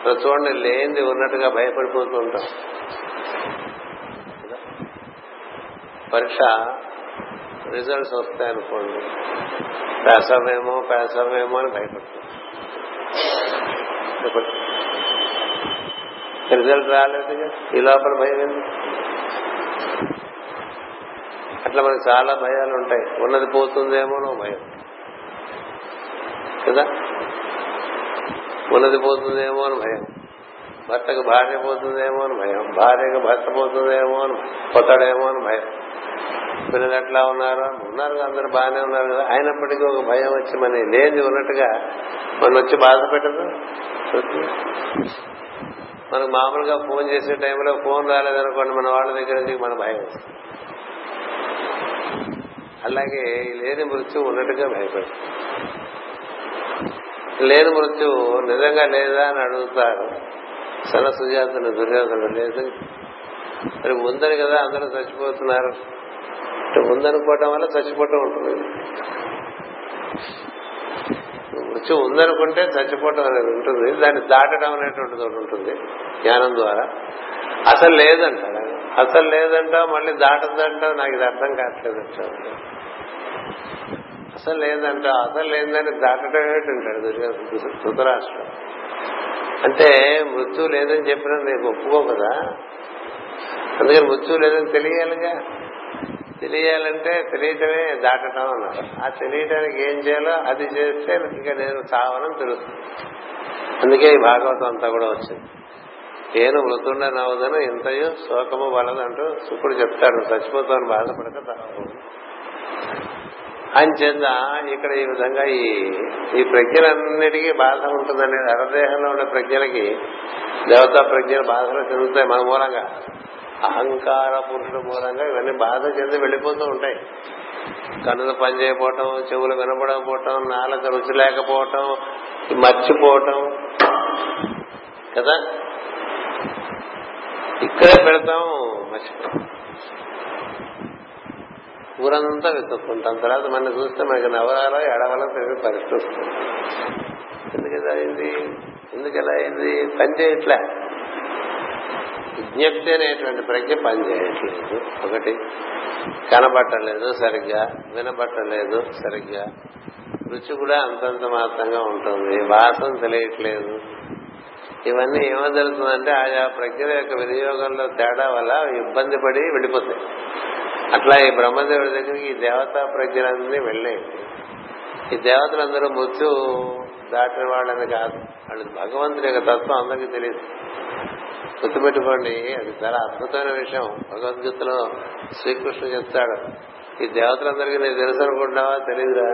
Speaker 1: చూడండి లేనిది ఉన్నట్టుగా భయపడిపోతూ ఉంటాం. పరీక్ష రిజల్ట్స్ వస్తాయనుకోండి పేసవేమో పేసవేమో అని భయపడుతుంది రిజల్ట్ రాలేదు ఈ లోపల భయం ఏంది? అట్లా మనకి చాలా భయాలు ఉంటాయి. ఉన్నది పోతుందేమోనో భయం. కదా? ఉన్నది పోతుందేమో అని భయం. భర్తకు భార్య పోతుందేమో అని భయం. భార్యకు భర్త పోతుందేమో అని పోతాడేమో అని భయం. పిల్లలు ఎట్లా ఉన్నారు? ఉన్నారు అందరు బాగానే ఉన్నారు కదా. అయినప్పటికీ ఒక భయం వచ్చి మన లేని ఉన్నట్టుగా మన వచ్చి బాధ పెట్టదు. మనకు మామూలుగా ఫోన్ చేసే టైంలో ఫోన్ రాలేదనుకోండి మన వాళ్ళ దగ్గర నుంచి మన భయం వస్తుంది. అలాగే లేని మృత్యు ఉన్నట్టుగా భయపడుతుంది. లేని మృత్యువు నిజంగా లేదా అని అడుగుతారు. సన సుజాతుని దుర్యోధనుడు లేదు. మరి ఉందని కదా అందరూ చచ్చిపోతున్నారు. ఉందనుకోవటం వల్ల చచ్చిపోవటం ఉంటుంది. మృత్యు ఉందనుకుంటే చచ్చిపోవటం అనేది ఉంటుంది. దాన్ని దాటడం అనేటువంటిది ఒకటి ఉంటుంది జ్ఞానం ద్వారా. అసలు లేదంట. అసలు లేదంటావు మళ్ళీ దాటదంటావు నాకు ఇది అర్థం కావట్లేదు. అసలు లేదంటే అసలు లేదని దాటడం ఏంటంటాడు ధృతరాష్ట్రం. అంటే మృత్యు లేదని చెప్పినా నీకు ఒప్పుకో కదా? అందుకని మృత్యు లేదని తెలియాలిగా? తెలియాలంటే తెలియటమే దాటటం అన్నారు. ఆ తెలియటానికి ఏం చేయాలో అది చేస్తే ఇంకా నేను చావనం తెలుస్తుంది. అందుకే ఈ భాగవతం అంతా కూడా వచ్చింది. నేను మృతుండ నవదను ఇంతయు శోకము వలదంటూ శుకుడు చెప్తాడు. చచ్చిపోతాను బాధపడక తావు. అని చేత ఇక్కడ ఈ విధంగా ఈ ఈ ప్రజ్ఞలన్నిటికీ బాధ ఉంటుందండి అరదేహంలో ఉండే ప్రజ్ఞలకి దేవతా ప్రజ్ఞలు బాధలు చెందుతాయి మన మూలంగా. అహంకార పురుషుల మూలంగా ఇవన్నీ బాధ చెంది వెళ్ళిపోతూ ఉంటాయి. కన్నులు పనిచేయకపోవటం చెవులు వినపడకపోవటం నాలుక రుచి లేకపోవటం మర్చిపోవటం కదా? ఇక్కడే పెడతాం మర్చిపోతాం. ఊరంతా వెతుక్కుంటాం. తర్వాత మన చూస్తే మనకి నవరాలో ఎడవలో తెలియని పరిస్థితి వస్తుంది. ఎందుకలా అయింది? ఎందుకలా అయింది? పని చేయట్లే. విజ్ఞప్తి అనేటువంటి ప్రజ్ఞ పని చేయట్లేదు. ఒకటి కనబట్టలేదు సరిగ్గా వినబట్టలేదు సరిగ్గా. రుచి కూడా అంతంత మాత్రంగా ఉంటుంది. వాసన తెలియట్లేదు. ఇవన్నీ ఏమో జరుగుతుందంటే ఆయా ప్రజ్ఞల యొక్క వినియోగంలో తేడా వల్ల ఇబ్బంది పడి వెళ్ళిపోతాయి. అట్లా ఈ బ్రహ్మదేవుడి దగ్గరికి ఈ దేవతా ప్రజ్ఞలన్నీ వెళ్ళాయి. ఈ దేవతలందరూ మృత్యు దాటిన వాళ్ళని కాదు. వాళ్ళు భగవంతుడి యొక్క తత్వం అందరికీ తెలియదు. గుర్తుపెట్టుకోండి అది చాలా అద్భుతమైన విషయం. భగవద్గీతలో శ్రీకృష్ణుడు చెప్తాడు ఈ దేవతలందరికీ నేను తెలుసు అనుకుంటున్నావా? తెలియదురా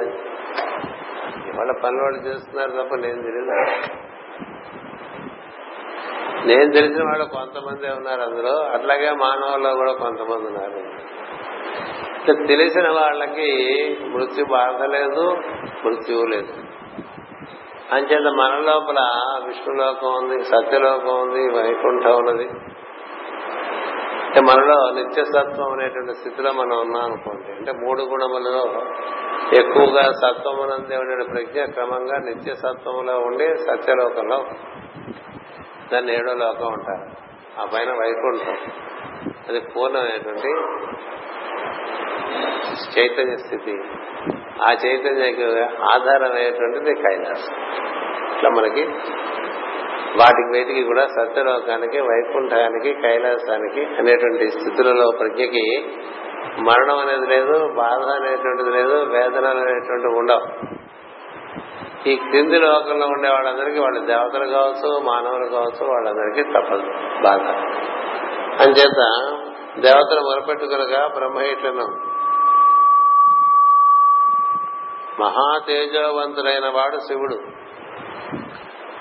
Speaker 1: వాళ్ళ పనులు వాళ్ళు చేస్తున్నారు తప్ప నేను తెలియదు నేను తెలిసిన వాళ్ళు కొంతమంది ఉన్నారు అందులో. అట్లాగే మానవుల్లో కూడా కొంతమంది ఉన్నారు. తెలిసిన వాళ్ళకి మృత్యు బాధ లేదు మృత్యువు లేదు. అంచేత మన లోపల విష్ణులోకం ఉంది సత్యలోకం ఉంది వైకుంఠం ఉన్నది. మనలో నిత్యసత్వం అనేటువంటి స్థితిలో మనం ఉన్నాం అనుకోండి. అంటే మూడు గుణములలో ఎక్కువగా సత్వం అనందే ప్రజ్ఞ క్రమంగా నిత్యసత్వంలో ఉండి సత్యలోకంలో దాన్ని ఏడో లోకం ఉంటారు ఆ పైన వైకుంఠం. అది పూర్ణమైనటువంటి చైతన్య స్థితి. ఆ చైతన్యకి ఆధారమైనటువంటిది కైలాసం. ఇట్లా మనకి వాటికి వేటికి కూడా సత్యలోకానికి వైకుంఠానికి కైలాసానికి అనేటువంటి స్థితులలో ప్రజ్ఞకి మరణం అనేది లేదు బాధ అనేటువంటిది లేదు వేదనలు అనేటువంటివి ఉండవు. ఈ క్రింది లోకంలో ఉండే వాళ్ళందరికీ వాళ్ళ దేవతలు కావచ్చు మానవులు కావచ్చు వాళ్ళందరికీ తప్పదు బాధ. అంచేత దేవతలు మొరపెట్టుకునగా మహా మహాతేజవంతుడైన వాడు శివుడు.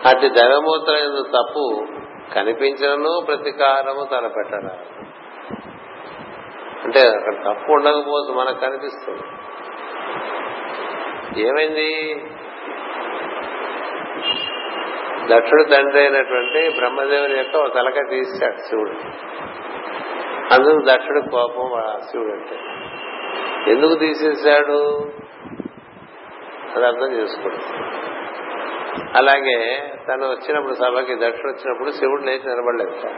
Speaker 1: అతి దైవమూర్తులైన తప్పు కనిపించను ప్రతీకారము తలపెట్టరా. అంటే అక్కడ తప్పు ఉండకపోతే మనకు కనిపిస్తుంది. ఏమైంది? దక్షుడు తండ్రి అయినటువంటి బ్రహ్మదేవుని యొక్క ఒక తలక తీశాడు శివుడు. అందుకు దక్షుడు కోపం శివుడు అంటే ఎందుకు తీసేశాడు? అది అర్థం చేసుకోడు. అలాగే తను వచ్చినప్పుడు సభకి దక్షుడు వచ్చినప్పుడు శివుడు లేచి నిలబడలేదు.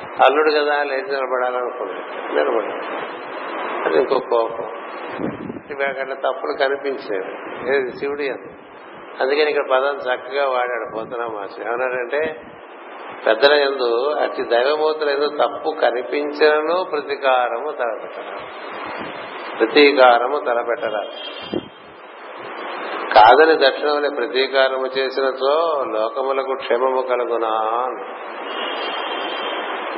Speaker 1: అల్లుడు కదా లేచి నిలబడాలనుకున్నాడు. నిలబడి అది ఇంకో కోపం. ఇవి అక్కడ తప్పులు కనిపించేవి శివుడి అందుకని ఇక్కడ పదం చక్కగా వాడాడు పోతున్నా మాస్టర్ ఏమన్నాడంటే పెద్దల ఎందు అతి దైవమూర్తుల ఎందు తప్పు కనిపించను ప్రతీకారము తలపెట్టరా ప్రతీకారము తలపెట్టరా కాదని దక్షిణమని ప్రతీకారము చేసినతో లోకములకు క్షేమము కలుగునా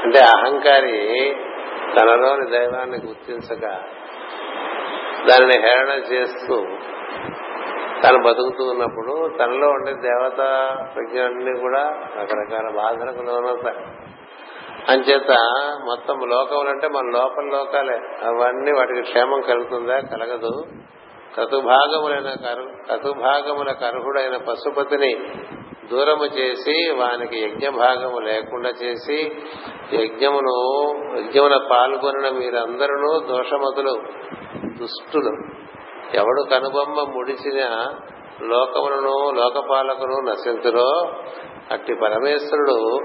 Speaker 1: అంటే అహంకారి తనలోని దైవాన్ని గుర్తించక దానిని హేళన చేస్తూ తను బతుకుతూ ఉన్నప్పుడు తనలో ఉండే దేవత ప్రజ్ఞలన్నీ కూడా రకరకాల బాధలకు లోనవుతాయి. అంచేత మొత్తం లోకములంటే మన లోపల లోకాలే. అవన్నీ వాటికి క్షేమం కలుగుతుందా? కలగదు. కతుభాగములైన కతుభాగముల కర్హుడైన పశుపతిని దూరము చేసి వానికి యజ్ఞ భాగము లేకుండా చేసి యజ్ఞమును యజ్ఞమున పాల్గొనిన మీరందరూ దోషమతులు దుష్టులు. ఎవడు కనుబొమ్మ ముడిచిన లోకములను లోకపాలకును నశించురో అట్టి పరమేశ్వరుడు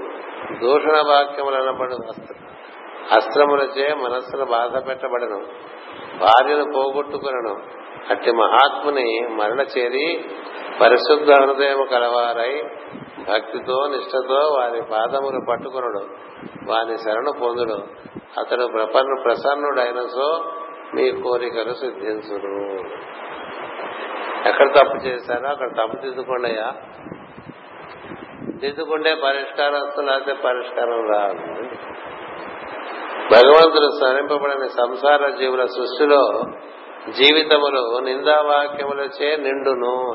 Speaker 1: దూషణ వాక్యములు అస్త్రములచే మనస్సును బాధ పెట్టబడను భార్యను పోగొట్టుకునను. అట్టి మహాత్ముని మరణ చేరి పరిశుద్ధ హృదయం కలవారై భక్తితో నిష్ఠతో వారి పాదములు పట్టుకునడు వారి శరణు పొందుడు అతడు ప్రపన్న ప్రసన్నుడైన సో మీ కోరికలు సిద్ధించుడు. ఎక్కడ తప్పు చేశారో అక్కడ తప్పు దిద్దుకోండి అయ్యా దిద్దుకుంటే పరిష్కారం వస్తుంది అయితే పరిష్కారం రాదు. భగవంతుడు స్మరింపబడిన సంసార జీవుల సృష్టిలో జీవితములు నిందావాక్యములచే నిండును.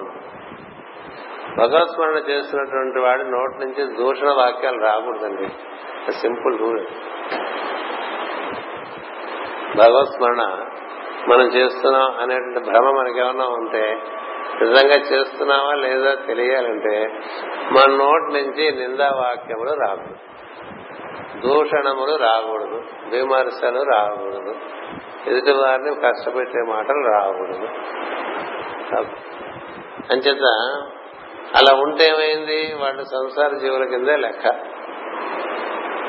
Speaker 1: భగవత్స్మరణ చేస్తున్నటువంటి వాడి నోటి నుంచి దూషణ వాక్యాలు రాకూడదండి. Simple rule. భగవత్ స్మరణ మనం చేస్తున్నాం అనేటువంటి భ్రమ మనకేమన్నా ఉంటే నిజంగా చేస్తున్నావా లేదా తెలియాలంటే మన నోటి నుంచి నిందా వాక్యములు రాకూడదు. దూషణములు రాకూడదు. విమర్శలు రాకూడదు. ఎదుటి వారిని కష్టపెట్టే మాటలు రాకూడదు. అంచేత అలా ఉంటే ఏమైంది? వాళ్ళు సంసార జీవుల కిందే లెక్క.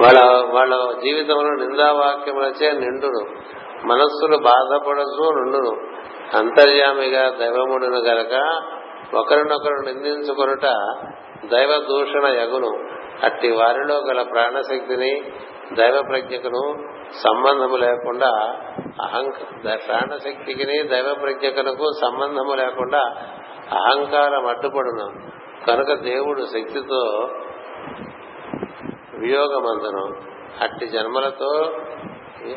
Speaker 1: వాళ్ళ వాళ్ళ జీవితంలో నిందావాక్యములచే నిండును. మనస్సులు బాధపడదు నుండును. అంతర్యామిగా దైవముడును గనక ఒకరినొకరు నిందించుకొనుట దైవ దూషణ యగును. అట్టి వారిలో గల ప్రాణశక్తిని దైవ ప్రజ్ఞకును సంబంధము లేకుండా అహంక ప్రాణశక్తికి దైవ ప్రజ్ఞకునకు సంబంధము లేకుండా అహంకారం అడ్డుపడును. కనుక దేవుడు శక్తితో వియోగమందును అట్టి జన్మలతో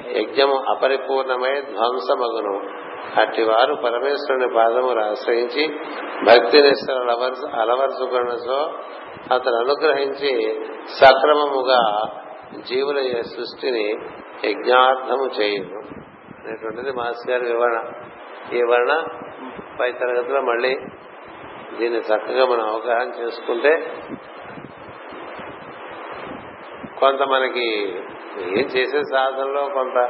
Speaker 1: యజ్ఞము అపరిపూర్ణమై ధ్వంసమగును. అట్టి వారు పరమేశ్వరుని పాదములు ఆశ్రయించి భక్తి నిష్టలు అలవరుచుకున్నచో అతను అనుగ్రహించి సక్రమముగా జీవుల సృష్టిని యజ్ఞార్థము చేయను. అనేటువంటిది మాస్ గారి వివరణ. ఈ వివరణ పై తరగతిలో మళ్ళీ దీన్ని చక్కగా మనం అవగాహన చేసుకుంటే కొంత మనకి ఏం చేసే సాధనలో కొంత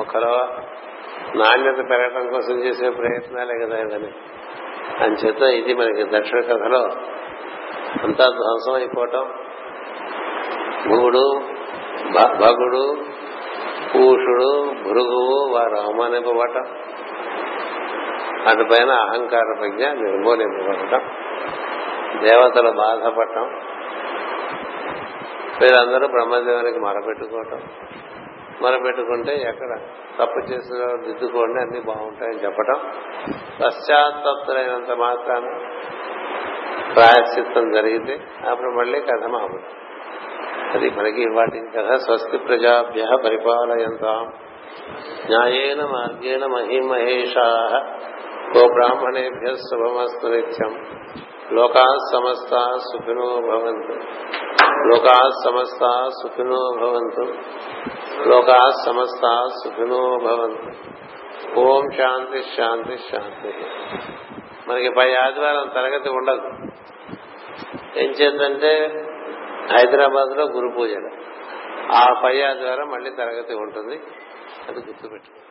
Speaker 1: ఒకరో నాణ్యత పెరగడం కోసం చేసే ప్రయత్నాలే కదా ఇవన్నీ. చేత ఇది మనకి దక్షిణ కథలో అంతా ధ్వంసం అయిపోవటం. భూడు భగుడు పూషుడు భృగువు వారు అవమానింపబడటం. అటుపైన అహంకార ప్రజ్ఞ నిర్మూలింపబడటం. దేవతలు బాధపడటం. వీళ్ళందరూ బ్రహ్మదేవునికి మరపెట్టుకోవటం. మరపెట్టుకుంటే ఎక్కడ తప్పు చేసిన దిద్దుకోండి అన్ని బాగుంటాయని చెప్పటం. పశ్చాత్తప్తులైనంత మాత్రాన ప్రాయశ్చిత్తం జరిగితే అప్పుడు మళ్ళీ కథ మామూలు అది మనకి వాటి కథ స్వస్తి ప్రజాభ్య పరిపాలయంతాం. న్యాయేన మార్గేణ మహిమహేషా గో బ్రాహ్మణేభ్య శుభమస్తు నిత్యం. లోకా సమస్త సుఖినో భవంతు. లోకా సమస్త సుఖినో భవంతు. లోకా సమస్త సుఖినో భవంతు. ఓం శాంతి శాంతి శాంతి. మనకి పై ఆదివారం తరగతి ఉండదు. ఏం చేద్దంటే హైదరాబాద్లో గురు పూజలు ఆ పై ఆదివారం మళ్ళీ తరగతి ఉంటుంది. అది గుర్తుపెట్టుకో.